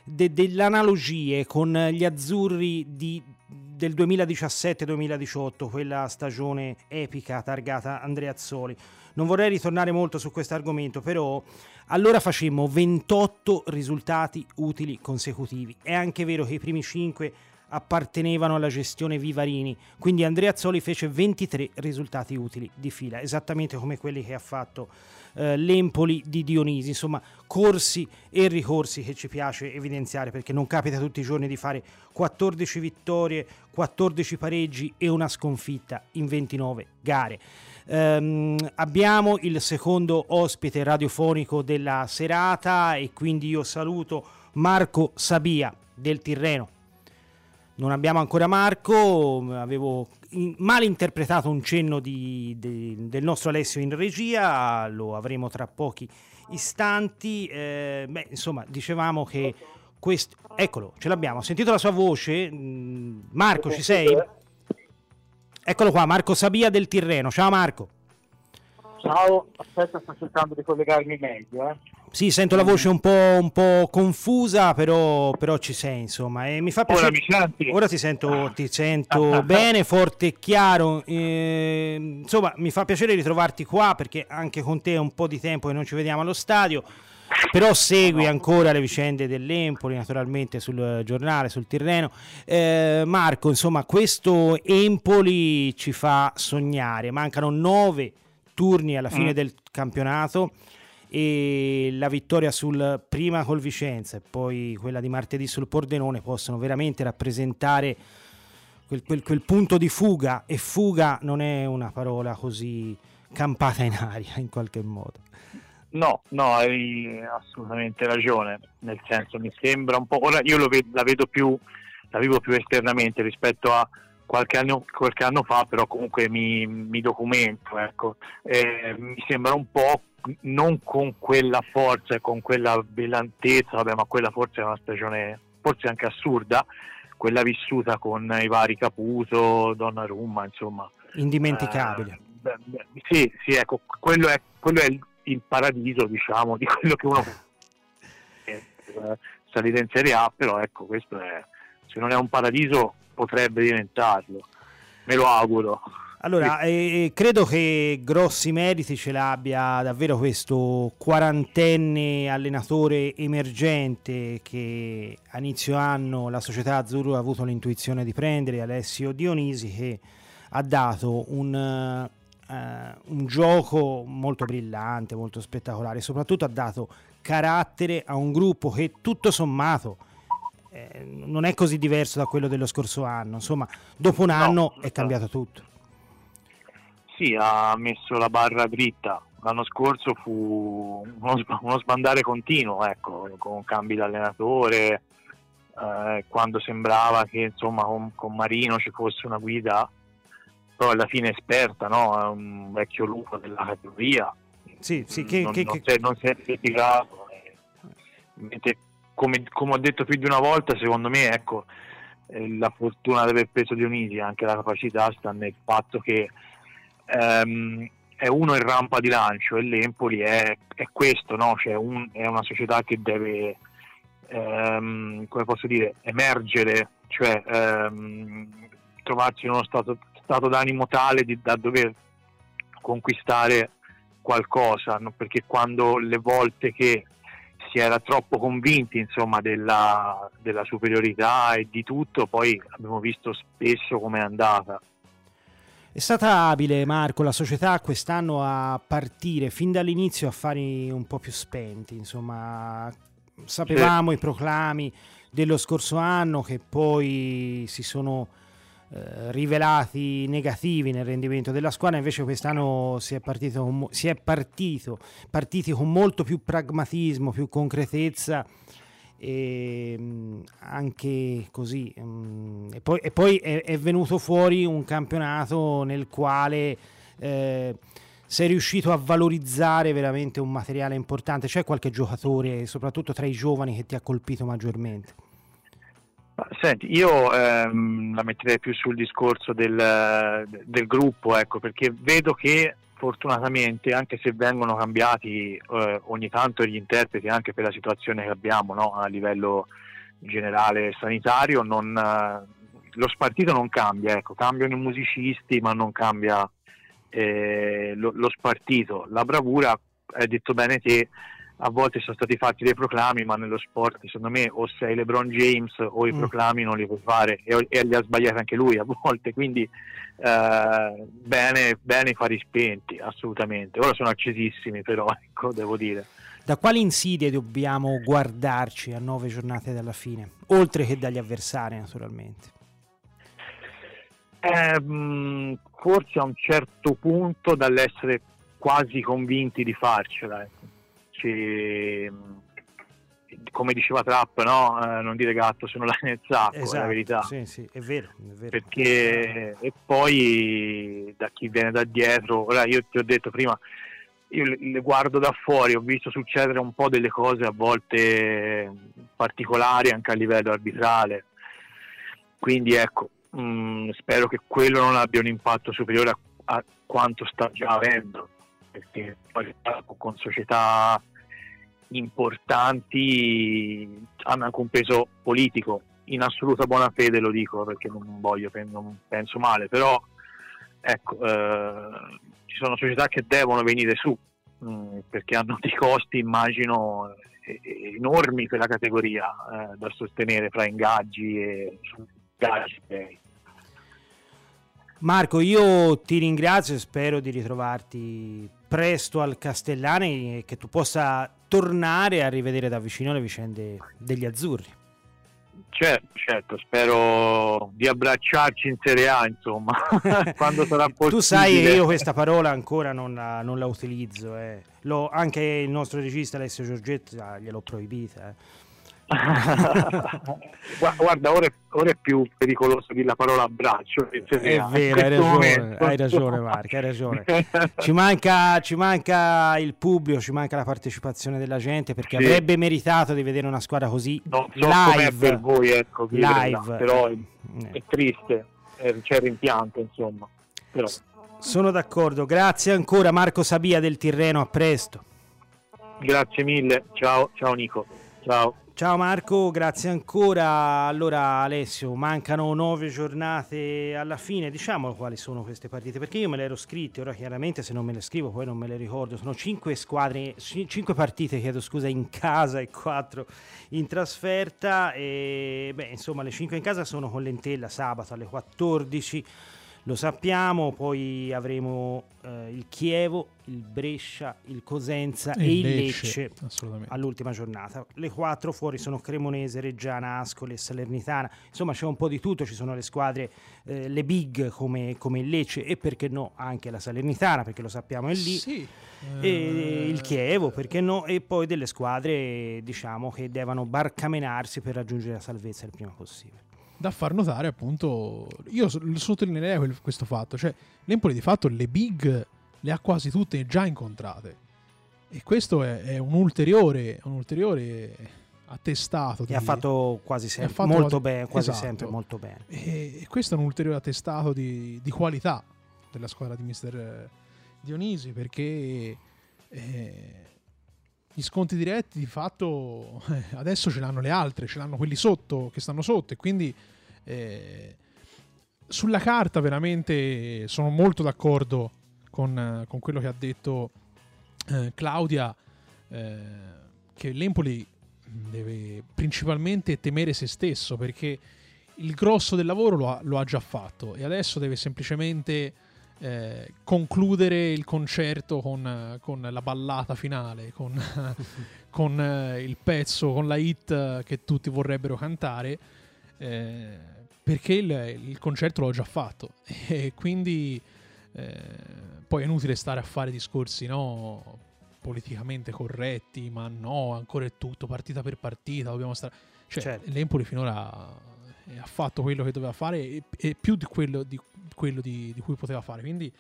de, delle analogie con gli azzurri di, del 2017-2018, quella stagione epica targata Andrea Azzoli. Non vorrei ritornare molto su questo argomento, però allora facemmo 28 risultati utili consecutivi. È anche vero che i primi 5 appartenevano alla gestione Vivarini, quindi Andrea Azzoli fece 23 risultati utili di fila, esattamente come quelli che ha fatto eh, l'Empoli di Dionisi, insomma corsi e ricorsi che ci piace evidenziare perché non capita tutti i giorni di fare 14 vittorie, 14 pareggi e una sconfitta in 29 gare. Um, abbiamo il secondo ospite radiofonico della serata e quindi io saluto Marco Sabia del Tirreno non abbiamo ancora Marco, avevo in, mal interpretato un cenno di, di, del nostro Alessio in regia, lo avremo tra pochi istanti. Eh, beh, insomma, dicevamo che questo... Eccolo, ce l'abbiamo, ho sentito la sua voce. Mm, Marco, ci sei? Eccolo qua, Marco Sabia del Tirreno. Ciao Marco. Ciao, aspetta, sto cercando di collegarmi meglio. Eh. Sì, sento la voce un po', un po confusa, però, però, ci sei, insomma. E mi fa piacere. Ora, Ora ti sento, ti sento bene, forte e chiaro. Eh, insomma, mi fa piacere ritrovarti qua perché anche con te è un po' di tempo che non ci vediamo allo stadio. Però segui ancora le vicende dell'Empoli, naturalmente sul giornale, sul Tirreno. Eh, Marco, insomma, questo Empoli ci fa sognare. Mancano nove turni alla fine mm. del campionato e la vittoria sul prima col Vicenza e poi quella di martedì sul Pordenone possono veramente rappresentare quel, quel, quel, punto di fuga e fuga non è una parola così campata in aria in qualche modo. No, no, hai assolutamente ragione, nel senso mi sembra un po', ora io vedo, la vedo più, la vivo più esternamente rispetto a qualche anno, qualche anno fa, però comunque mi, mi documento, ecco. eh, mi sembra un po' non con quella forza e con quella brillantezza, vabbè, ma quella forse è una stagione forse anche assurda, quella vissuta con i vari Caputo, Donnarumma, insomma. Indimenticabile. Eh, beh, beh, sì, sì, ecco, quello è, quello è il, il, paradiso, diciamo, di quello che uno... Eh, salita in Serie A, però ecco, questo è, se non è un paradiso potrebbe diventarlo, me lo auguro. Allora, eh, credo che grossi meriti ce l'abbia davvero questo quarantenne allenatore emergente che a inizio anno la società Azzurro ha avuto l'intuizione di prendere, Alessio Dionisi, che ha dato un, uh, un gioco molto brillante, molto spettacolare, soprattutto ha dato carattere a un gruppo che tutto sommato eh, non è così diverso da quello dello scorso anno. Insomma, dopo un anno no, è cambiato tutto. Sì, ha messo la barra dritta. L'anno scorso fu uno, uno sbandare continuo, ecco, con cambi d'allenatore, eh, quando sembrava che insomma con, con, Marino ci fosse una guida, però alla fine esperta, no? È un vecchio lupo della categoria. Sì, sì, che, non, che, non, che... non si è litigato. Eh. Come, come, ho detto più di una volta, secondo me, ecco, eh, la fortuna di aver preso Dionisi, anche la capacità, sta nel fatto che ehm, è uno in rampa di lancio e l'Empoli è, è questo, no? cioè un, è una società che deve, ehm, come posso dire, emergere, cioè ehm, trovarsi in uno stato, stato d'animo tale di, da dover conquistare qualcosa, no? perché quando le volte che si era troppo convinti insomma, della, della superiorità e di tutto, poi abbiamo visto spesso come è andata. È stata abile Marco, la società quest'anno a partire fin dall'inizio a fare un po' più spenti, insomma sapevamo sì. i proclami dello scorso anno che poi si sono eh, rivelati negativi nel rendimento della squadra, invece quest'anno si è partito, si è partito partiti con molto più pragmatismo, più concretezza e ehm, anche così mm, e poi, e poi è, è, venuto fuori un campionato nel quale eh, sei riuscito a valorizzare veramente un materiale importante c'è qualche giocatore soprattutto tra i giovani che ti ha colpito maggiormente? Senti, io ehm, la metterei più sul discorso del, del gruppo, ecco, perché vedo che fortunatamente, anche se vengono cambiati eh, ogni tanto gli interpreti, anche per la situazione che abbiamo no? a livello generale sanitario, non, eh, lo spartito non cambia, ecco, cambiano i musicisti ma non cambia eh, lo, lo, spartito. La bravura, hai detto bene te, a volte sono stati fatti dei proclami, ma nello sport secondo me o sei LeBron James o i mm. proclami non li puoi fare e, e, li ha sbagliati anche lui a volte, quindi eh, bene, bene i fari spenti, assolutamente. Ora sono accesissimi però, ecco, devo dire. Da quali insidie dobbiamo guardarci a nove giornate dalla fine, oltre che dagli avversari naturalmente? Eh, forse a un certo punto dall'essere quasi convinti di farcela. Ecco che come diceva Trapp, no? eh, non dire gatto se non l'hai nel sacco, esatto, è la verità. Sì, sì, è vero, è vero. Perché e poi da chi viene da dietro, ora io ti ho detto prima, io le guardo da fuori, ho visto succedere un po' delle cose a volte particolari anche a livello arbitrale. Quindi ecco, mh, mm, spero che quello non abbia un impatto superiore a, a quanto sta già avendo, perché poi con società importanti hanno anche un peso politico, in assoluta buona fede lo dico perché non voglio, non penso male, però ecco, eh, ci sono società che devono venire su mh, mm, perché hanno dei costi, immagino, enormi per la categoria eh, da sostenere fra ingaggi e ingaggi. Marco, io ti ringrazio e spero di ritrovarti presto al Castellani e che tu possa tornare a rivedere da vicino le vicende degli azzurri. Certo, certo, spero di abbracciarci in Serie A, insomma, quando sarà possibile. Tu sai che io questa parola ancora non la, non la utilizzo, eh. Lo, anche il nostro regista Alessio Giorgetti gliel'ho proibita. Eh Guarda, ora è, ora è, più pericoloso dire la parola abbraccio. È vero, hai ragione, hai ragione, Marco, hai ragione. Ci manca, ci manca, il pubblico, ci manca la partecipazione della gente perché sì. avrebbe meritato di vedere una squadra così non so live. per voi, ecco, live. però è, eh. è triste, c'è rimpianto, insomma. Però. Sono d'accordo, grazie ancora Marco Sabia del Tirreno, a presto. Grazie mille, ciao, ciao Nico, ciao. Ciao Marco, grazie ancora. Allora Alessio, mancano nove giornate alla fine, diciamo quali sono queste partite, perché io me le ero scritte, ora chiaramente se non me le scrivo poi non me le ricordo, sono cinque squadre, cinque partite, chiedo scusa, in casa e quattro in trasferta. E beh, insomma le cinque in casa sono con l'Entella sabato alle 14 lo sappiamo, poi avremo eh, il Chievo, il Brescia, il Cosenza e, e il Lecce, Lecce all'ultima giornata. Le quattro fuori sono Cremonese, Reggiana, Ascoli e Salernitana. Insomma c'è un po' di tutto, ci sono le squadre, eh, le big come, come, il Lecce e perché no anche la Salernitana perché lo sappiamo è lì. Sì. E il Chievo perché no e poi delle squadre diciamo che devono barcamenarsi per raggiungere la salvezza il prima possibile da far notare appunto io sottolineerei questo fatto cioè l'Empoli di fatto le big le ha quasi tutte già incontrate. E questo è, è un, ulteriore, un ulteriore attestato che ha fatto quasi sempre fatto molto bene quasi esatto. sempre molto bene. E, e, questo è un ulteriore attestato di, di, qualità della squadra di mister Dionisi perché eh, gli sconti diretti di fatto eh, adesso ce l'hanno le altre, ce l'hanno quelli sotto che stanno sotto e quindi eh, sulla carta veramente sono molto d'accordo con, con quello che ha detto eh, Claudia, eh, che l'Empoli deve principalmente temere se stesso perché il grosso del lavoro lo ha, lo ha già fatto e adesso deve semplicemente eh, concludere il concerto con, con, la ballata finale, con, con eh, il pezzo, con la hit che tutti vorrebbero cantare. Eh, perché il, il concerto l'ho già fatto e quindi eh, poi è inutile stare a fare discorsi no, politicamente corretti, ma no, ancora è tutto partita per partita, dobbiamo stare... Cioè, certo. l'Empoli finora ha fatto quello che doveva fare e, e più di quello, di, quello di, di, cui poteva fare. Quindi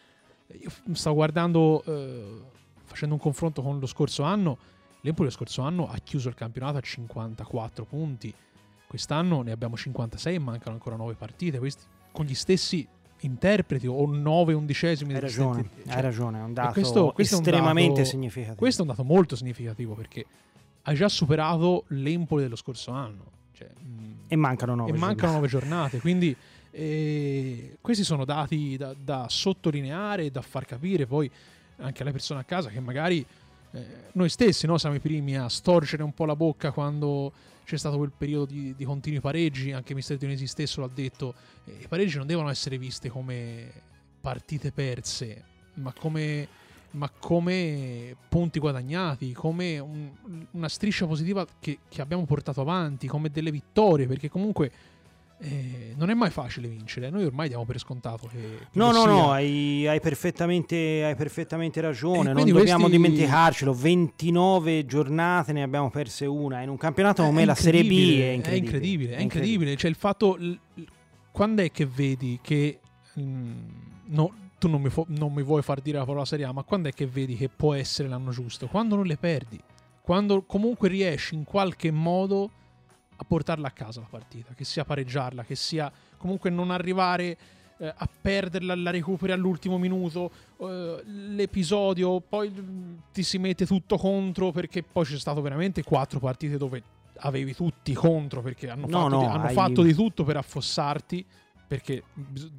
io stavo guardando, eh, facendo un confronto con lo scorso anno, l'Empoli lo scorso anno ha chiuso il campionato a 54 punti Quest'anno ne abbiamo 56 e mancano ancora 9 partite, questi con gli stessi interpreti o 9 undicesimi. Hai ragione, cioè, hai ragione, è un dato questo, questo estremamente dato, significativo. Questo è un dato molto significativo perché hai già superato l'Empoli dello scorso anno. Cioè, mm, e mancano 9 e giornate. Mancano 9 giornate quindi eh, questi sono dati da, da sottolineare e da far capire poi anche alle persone a casa che magari eh, noi stessi no, siamo i primi a storcere un po' la bocca quando c'è stato quel periodo di, di continui pareggi, anche Mister Dionisi stesso l'ha detto, eh, i pareggi non devono essere viste come partite perse, ma come, ma come punti guadagnati, come un, una striscia positiva che, che abbiamo portato avanti, come delle vittorie, perché comunque eh, non è mai facile vincere, noi ormai diamo per scontato che... che no, no, sia. no, hai, hai, perfettamente, hai, perfettamente, ragione, non dobbiamo questi... dimenticarcelo, 29 giornate ne abbiamo perse una, in un campionato come la Serie B è incredibile. È incredibile, è incredibile, cioè il fatto... Quando è che vedi che... Mh, mm, no, tu non mi, fo- non mi vuoi far dire la parola Serie A, ma quando è che vedi che può essere l'anno giusto? Quando non le perdi, quando comunque riesci in qualche modo a portarla a casa la partita, che sia pareggiarla, che sia comunque non arrivare eh, a perderla, la recuperi all'ultimo minuto, eh, l'episodio, poi ti si mette tutto contro perché poi c'è stato veramente quattro partite dove avevi tutti contro perché hanno, no, fatto, no, di, hanno hai... fatto di tutto per affossarti perché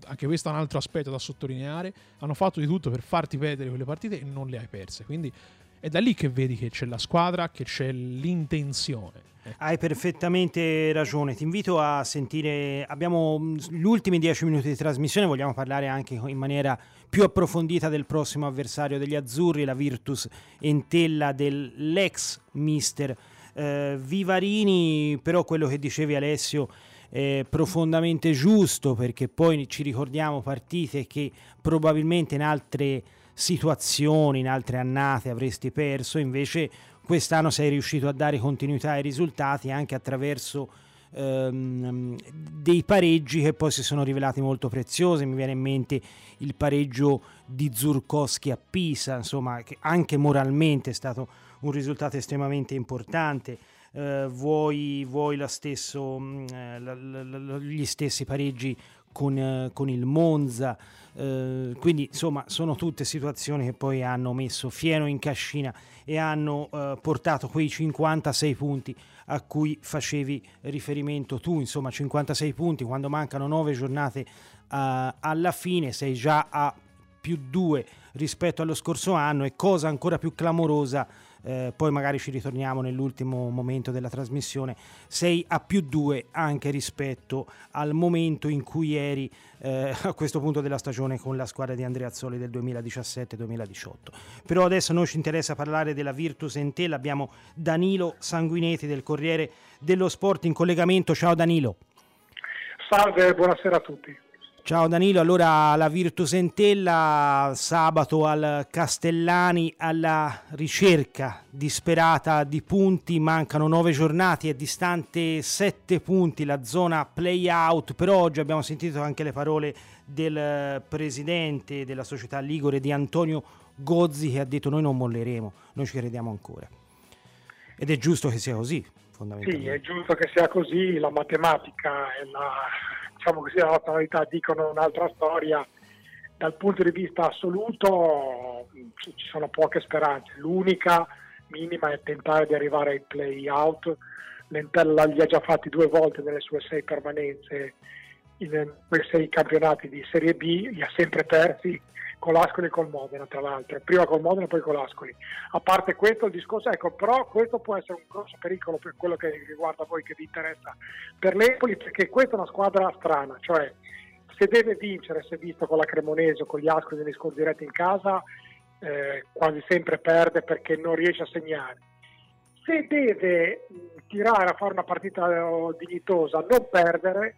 anche questo è un altro aspetto da sottolineare, hanno fatto di tutto per farti perdere quelle partite e non le hai perse. Quindi è da lì che vedi che c'è la squadra, che c'è l'intenzione. Hai perfettamente ragione, ti invito a sentire, abbiamo mm, gli ultimi dieci minuti di trasmissione, vogliamo parlare anche in maniera più approfondita del prossimo avversario degli azzurri, la Virtus Entella dell'ex mister eh, Vivarini, però quello che dicevi Alessio è profondamente giusto perché poi ci ricordiamo partite che probabilmente in altre situazioni, in altre annate avresti perso, invece quest'anno sei riuscito a dare continuità ai risultati anche attraverso ehm, dei pareggi che poi si sono rivelati molto preziosi. Mi viene in mente il pareggio di Zurkowski a Pisa, insomma, che anche moralmente è stato un risultato estremamente importante. Uh, vuoi, vuoi stesso, uh, la, la, la, gli stessi pareggi con, con il Monza, quindi insomma sono tutte situazioni che poi hanno messo fieno in cascina e hanno eh, portato quei 56 punti a cui facevi riferimento tu, insomma 56 punti quando mancano 9 giornate uh, alla fine, sei già a più 2 rispetto allo scorso anno. E cosa ancora più clamorosa eh, poi magari ci ritorniamo nell'ultimo momento della trasmissione, sei a più 2 anche rispetto al momento in cui eri eh, a questo punto della stagione con la squadra di Andrea Azzoli del 2017-2018. Però adesso noi ci interessa parlare della Virtus Entella, abbiamo Danilo Sanguinetti del Corriere dello Sport in collegamento. Ciao Danilo. Salve, buonasera a tutti. Ciao Danilo, allora la Virtus Entella sabato al Castellani alla ricerca disperata di punti, mancano nove giornate, è distante sette punti la zona play out, però oggi abbiamo sentito anche le parole del presidente della società Ligure di Antonio Gozzi che ha detto noi non molleremo, noi ci crediamo ancora. Ed è giusto che sia così, fondamentalmente. Sì, è giusto che sia così, la matematica e la diciamo così, la l'autorità dicono un'altra storia. Dal punto di vista assoluto ci sono poche speranze, l'unica minima è tentare di arrivare ai play-out. L'Entella li ha già fatti due volte nelle sue sei permanenze in quei sei campionati di Serie B, li ha sempre persi con l'Ascoli e col Modena tra l'altro, prima col Modena e poi con l'Ascoli. A parte questo il discorso, ecco, però questo può essere un grosso pericolo per quello che riguarda voi che vi interessa per l'Empoli, perché questa è una squadra strana, cioè se deve vincere, si è visto con la Cremonese o con gli Ascoli negli scorsi diretti in casa, eh, quasi sempre perde perché non riesce a segnare. Se deve tirare a fare una partita eh, dignitosa, non perdere,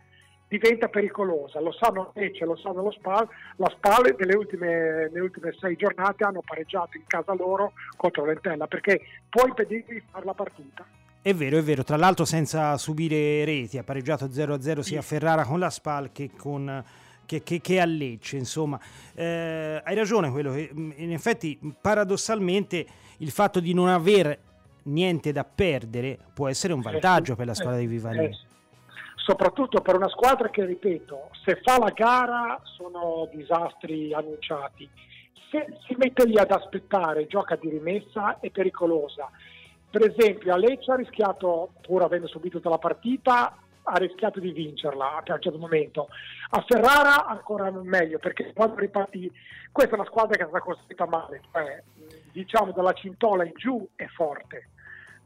diventa pericolosa. Lo sanno Lecce, lo sanno lo Spal, la Spal nelle ultime, nelle ultime sei giornate hanno pareggiato in casa loro contro l'Entella perché può impedirgli di fare la partita. È vero, è vero, tra l'altro senza subire reti, ha pareggiato 0-0 sia a Ferrara con la Spal che con... Che, che, che, a Lecce, insomma, eh, hai ragione quello che in effetti paradossalmente il fatto di non aver niente da perdere può essere un vantaggio per la squadra di Vivarini. Soprattutto per una squadra che, ripeto, se fa la gara sono disastri annunciati. Se si mette lì ad aspettare, gioca di rimessa, è pericolosa. Per esempio, a Lecce ha rischiato, pur avendo subito la partita, ha rischiato di vincerla a un certo momento. A Ferrara ancora meglio, perché quando riparti, questa è una squadra che è stata costruita male, cioè, diciamo dalla cintola in giù è forte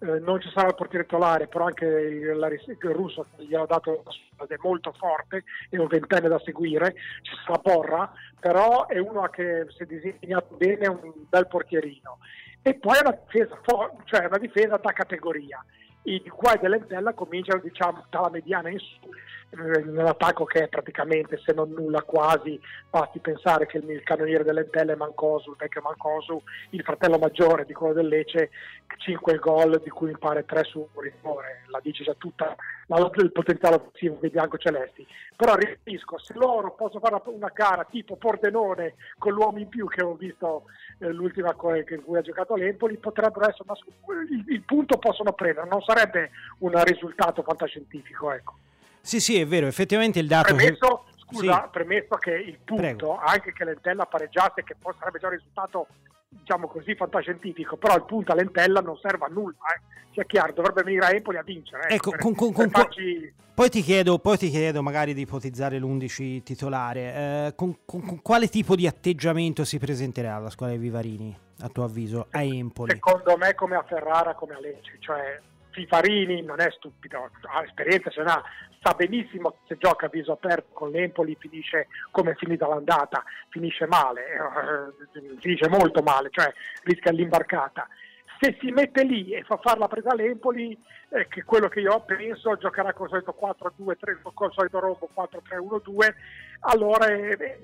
eh, non ci sarà il portiere titolare, però anche il, la, il russo gli ha dato è molto forte, è un ventenne da seguire, ci sarà Porra, però è uno che si è disegnato bene, è un bel portierino. E poi è una difesa, cioè una difesa da categoria. I qua dell'Entella cominciano diciamo dalla mediana in su nell'attacco che è praticamente se non nulla quasi basti pensare che il, cannoniere dell'Entella è Mancosu, il vecchio Mancosu, il fratello maggiore di quello del Lecce 5 gol di cui mi pare 3 su rigore la dice già tutta la, il potenziale offensivo dei biancocelesti. Però ripetisco se loro possono fare una gara tipo Pordenone con l'uomo in più che ho visto eh, l'ultima in cui ha giocato l'Empoli potrebbero essere una, il, il punto possono prendere non sarebbe un risultato fantascientifico ecco sì, sì, è vero, effettivamente il dato... Premesso, che... scusa, sì. premesso che il punto, Prego. anche che l'Entella pareggiasse, che poi sarebbe già un risultato, diciamo così, fantascientifico, però il punto all'Entella non serve a nulla, eh. sia chiaro, dovrebbe venire a Empoli a vincere. Eh, ecco, per, con, con, con, farci... poi, ti chiedo, poi ti chiedo magari di ipotizzare l'11 titolare, eh, con, quale tipo di atteggiamento si presenterà la squadra dei Vivarini, a tuo avviso, a Empoli? Secondo me come a Ferrara, come a Lecce, cioè Fifarini non è stupido, ha esperienza, se n'ha, sa benissimo se gioca a viso aperto con l'Empoli finisce come è finita l'andata, finisce male, eh, finisce molto male, cioè rischia l'imbarcata. Se si mette lì e fa fare la presa all'Empoli, eh, che quello che io penso, giocherà con il solito 4-2-3, con il solito rombo 4-3-1-2, allora eh,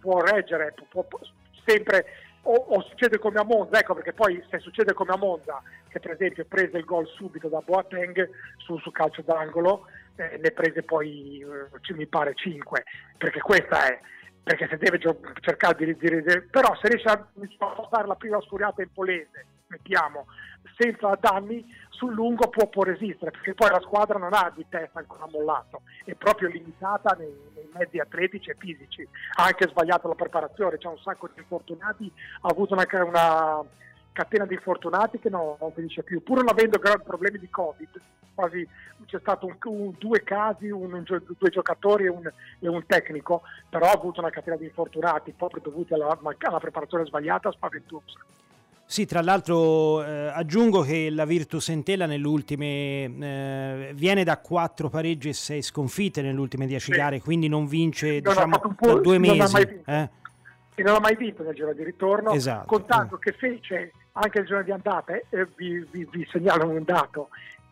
può reggere, può, può, sempre o, o, succede come a Monza, ecco perché poi se succede come a Monza, che per esempio prese il gol subito da Boateng su, su calcio d'angolo, eh, ne prese poi eh, mi pare 5, perché questa è, perché se deve gio- cercare di, di, però se riesce a, a fare la prima sfuriata in polese, mettiamo, senza danni, sul lungo può, può, resistere, perché poi la squadra non ha di testa ancora mollato, è proprio limitata nei, nei mezzi atletici e fisici, ha anche sbagliato la preparazione, c'è un sacco di infortunati, ha avuto una, una catena di infortunati che no, non finisce più, pur non avendo grandi problemi di Covid, quasi c'è stato un, un, due casi, un, due giocatori e un, e un, tecnico, però ha avuto una catena di infortunati proprio dovuti alla, alla preparazione sbagliata, spaventosa. Sì, tra l'altro eh, aggiungo che la Virtus Entella nelle ultime eh, viene da quattro pareggi e sei sconfitte nelle ultime dieci sì. gare, quindi non vince non diciamo, da due mesi. Non ha mai vinto, eh? E non ha mai vinto nel giro di ritorno, esatto. contando che fece anche il giorno di andata, eh, vi, vi, vi segnalo un dato,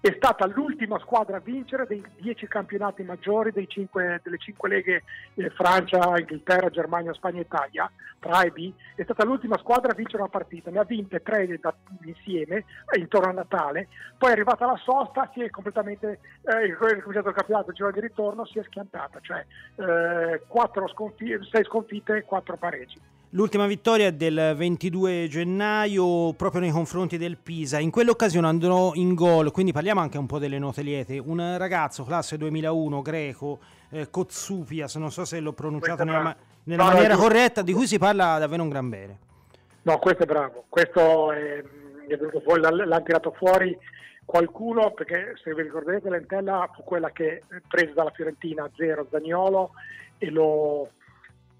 è stata l'ultima squadra a vincere dei dieci campionati maggiori cinque, delle cinque leghe eh, Francia, Inghilterra, Germania, Spagna e Italia, tra A e B, è stata l'ultima squadra a vincere una partita, ne ha vinte tre da, insieme eh, intorno a Natale, poi è arrivata la sosta, si è completamente eh, ricominciato il campionato, il giorno di ritorno si è schiantata, cioè eh, sconfi- sei sconfitte e quattro pareggi. L'ultima vittoria è del 22 gennaio proprio nei confronti del Pisa. In quell'occasione andò in gol, quindi parliamo anche un po' delle note liete. Un ragazzo, classe 2001, greco, eh, Kotsupias, non so se l'ho pronunciato nella, ma- nella no, maniera no, corretta, di cui si parla davvero un gran bene. No, questo è bravo. Questo è, è venuto fuori, l'hanno tirato fuori qualcuno, perché se vi ricordate l'entella fu quella che prese dalla Fiorentina a zero Zagnolo e lo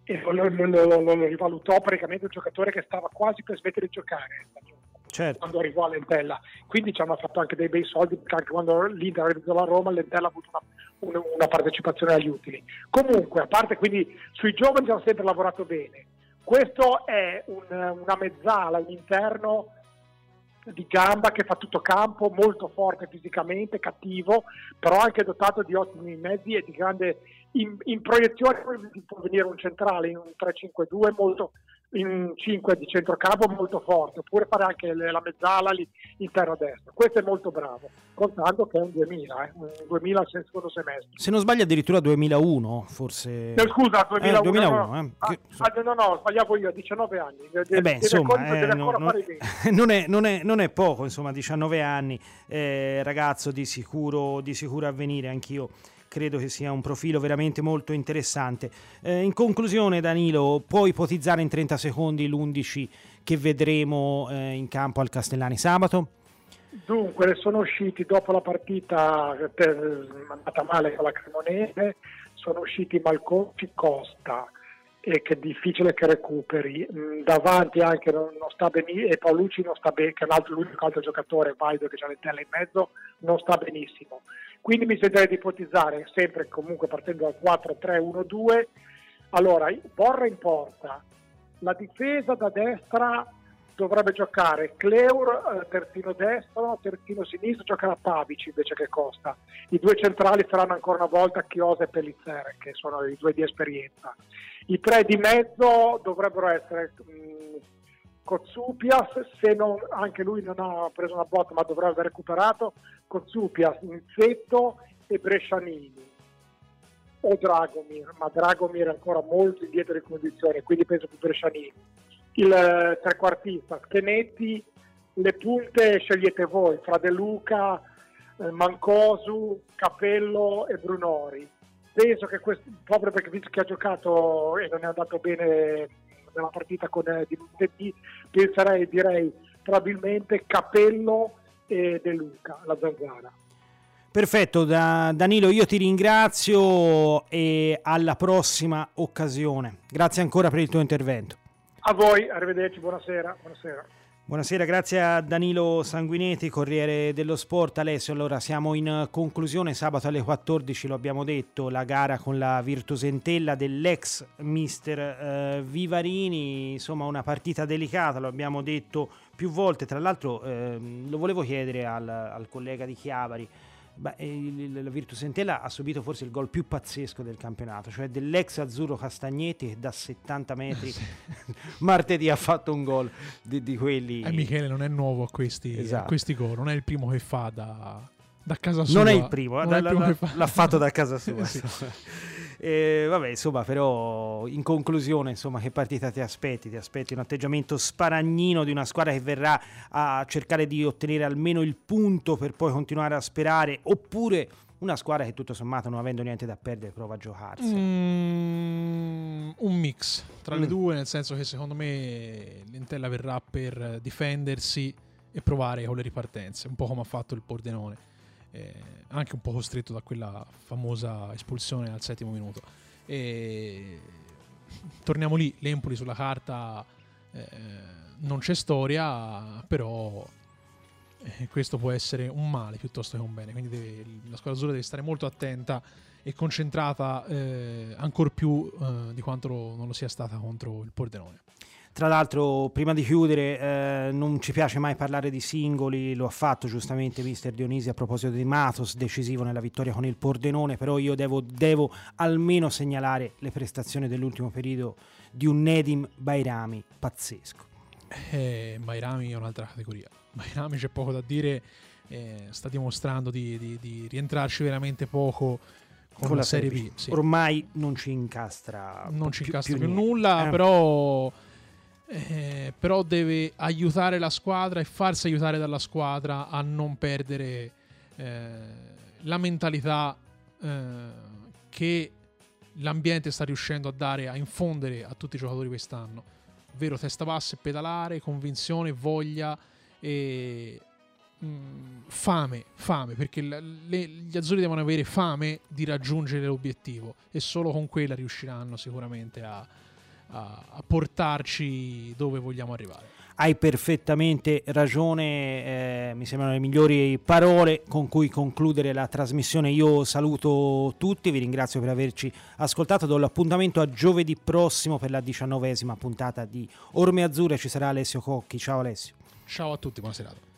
e lo, lo, lo, lo, rivalutò praticamente un giocatore che stava quasi per smettere di giocare certo. quando arrivò all'Entella. Quindi ci hanno fatto anche dei bei soldi perché anche quando l'Inter arrivato la Roma l'Entella ha avuto una, una, una, partecipazione agli utili. Comunque, a parte quindi sui giovani hanno sempre lavorato bene. Questo è un, una mezzala, un interno di gamba che fa tutto campo, molto forte fisicamente, cattivo, però anche dotato di ottimi mezzi e di grande in, in proiezione può venire un centrale in un 3-5-2 molto in 5 di centrocampo molto forte, oppure fare anche la mezzala lì in terra destra. Questo è molto bravo, contando che è un 2000, eh, un 2000 secondo semestre. Se non sbaglio addirittura 2001, forse... Eh, scusa, 2001. Eh, 2001 eh. Ah, ah, no, no, sbagliavo io, 19 anni. Eh beh, insomma, eh, no, non, non, è, non, è, non, è, poco, insomma, 19 anni, eh, ragazzo di sicuro, di sicuro avvenire, anch'io credo che sia un profilo veramente molto interessante. Eh, in conclusione, Danilo, puoi ipotizzare in 30 secondi l'11 che vedremo eh, in campo al Castellani sabato? Dunque, sono usciti dopo la partita per, andata male con la Cremonese, sono usciti Malconci Costa e che è difficile che recuperi. Mm, davanti anche non, non sta benissimo e Paolucci non sta bene, che è l'unico altro giocatore, Vaido che c'ha le telle in mezzo, non sta benissimo. Quindi mi sentirei di ipotizzare, sempre comunque partendo dal 4-3-1-2, allora Borra in porta, la difesa da destra dovrebbe giocare Cleur eh, terzino destro, terzino sinistro giocherà Pavici invece che Costa. I due centrali saranno ancora una volta Chiosa e Pellizzere, che sono i due di esperienza. I tre di mezzo dovrebbero essere mh, Kotsupias, se non, anche lui non ha preso una botta ma dovrebbe aver recuperato, Kotsupias, Inzetto e Brescianini o Dragomir, ma Dragomir è ancora molto indietro di condizioni, quindi penso più Brescianini. Il eh, trequartista, Schenetti, le punte scegliete voi, fra De Luca, eh, Mancosu, Capello e Brunori. Penso che questo, proprio perché visto che ha giocato e non è andato bene nella partita con eh, di lunedì, penserei, direi probabilmente Capello e De Luca, la zanzara. Perfetto, da Danilo io ti ringrazio e alla prossima occasione. Grazie ancora per il tuo intervento. A voi, arrivederci, buonasera. buonasera. Buonasera, grazie a Danilo Sanguinetti, Corriere dello Sport. Alessio, allora siamo in conclusione, sabato alle 14 lo abbiamo detto, la gara con la Virtusentella dell'ex mister eh, Vivarini, insomma una partita delicata, lo abbiamo detto più volte, tra l'altro eh, lo volevo chiedere al, al collega di Chiavari, Beh, il, la Virtus Entella ha subito forse il gol più pazzesco del campionato, cioè dell'ex azzurro Castagnetti che da 70 metri martedì ha fatto un gol di, di quelli. Eh, Michele non è nuovo a questi, esatto. a questi gol, non è il primo che fa da, da casa sua. Non è il primo, da, il primo la, l'ha fatto da casa sua. sì. E vabbè, insomma, però in conclusione, insomma, che partita ti aspetti? Ti aspetti un atteggiamento sparagnino di una squadra che verrà a cercare di ottenere almeno il punto per poi continuare a sperare, oppure una squadra che tutto sommato non avendo niente da perdere prova a giocarsi. Mm, un mix tra Mm. le due, nel senso che secondo me l'Intella verrà per difendersi e provare con le ripartenze, un po' come ha fatto il Pordenone, eh, anche un po' costretto da quella famosa espulsione al settimo minuto. E torniamo lì, l'Empoli sulla carta eh, non c'è storia, però eh, questo può essere un male piuttosto che un bene. Quindi deve- la squadra azzurra deve stare molto attenta e concentrata eh, ancora più eh, di quanto non lo sia stata contro il Pordenone. Tra l'altro, prima di chiudere, eh, non ci piace mai parlare di singoli, lo ha fatto giustamente mister Dionisi a proposito di Matos, decisivo nella vittoria con il Pordenone, però io devo, devo almeno segnalare le prestazioni dell'ultimo periodo di un Nedim Bairami pazzesco. Eh, Mairami è un'altra categoria. Mairami c'è poco da dire, eh, sta dimostrando di, di- di rientrarci veramente poco con, la Serie B. sì. Ormai non ci incastra non ci più- incastra più, niente. nulla, Eh. però, eh, però deve aiutare la squadra e farsi aiutare dalla squadra a non perdere eh, la mentalità eh, che l'ambiente sta riuscendo a dare, a infondere a tutti i giocatori quest'anno. Ovvero testa bassa e pedalare, convinzione, voglia e mm, fame, fame, perché le- gli azzurri devono avere fame di raggiungere l'obiettivo e solo con quella riusciranno sicuramente a, a- a portarci dove vogliamo arrivare. Hai perfettamente ragione, eh, mi sembrano le migliori parole con cui concludere la trasmissione. Io saluto tutti, vi ringrazio per averci ascoltato, do l'appuntamento a giovedì prossimo per la diciannovesima puntata di Orme Azzurre, ci sarà Alessio Cocchi. Ciao Alessio. Ciao a tutti, buona serata.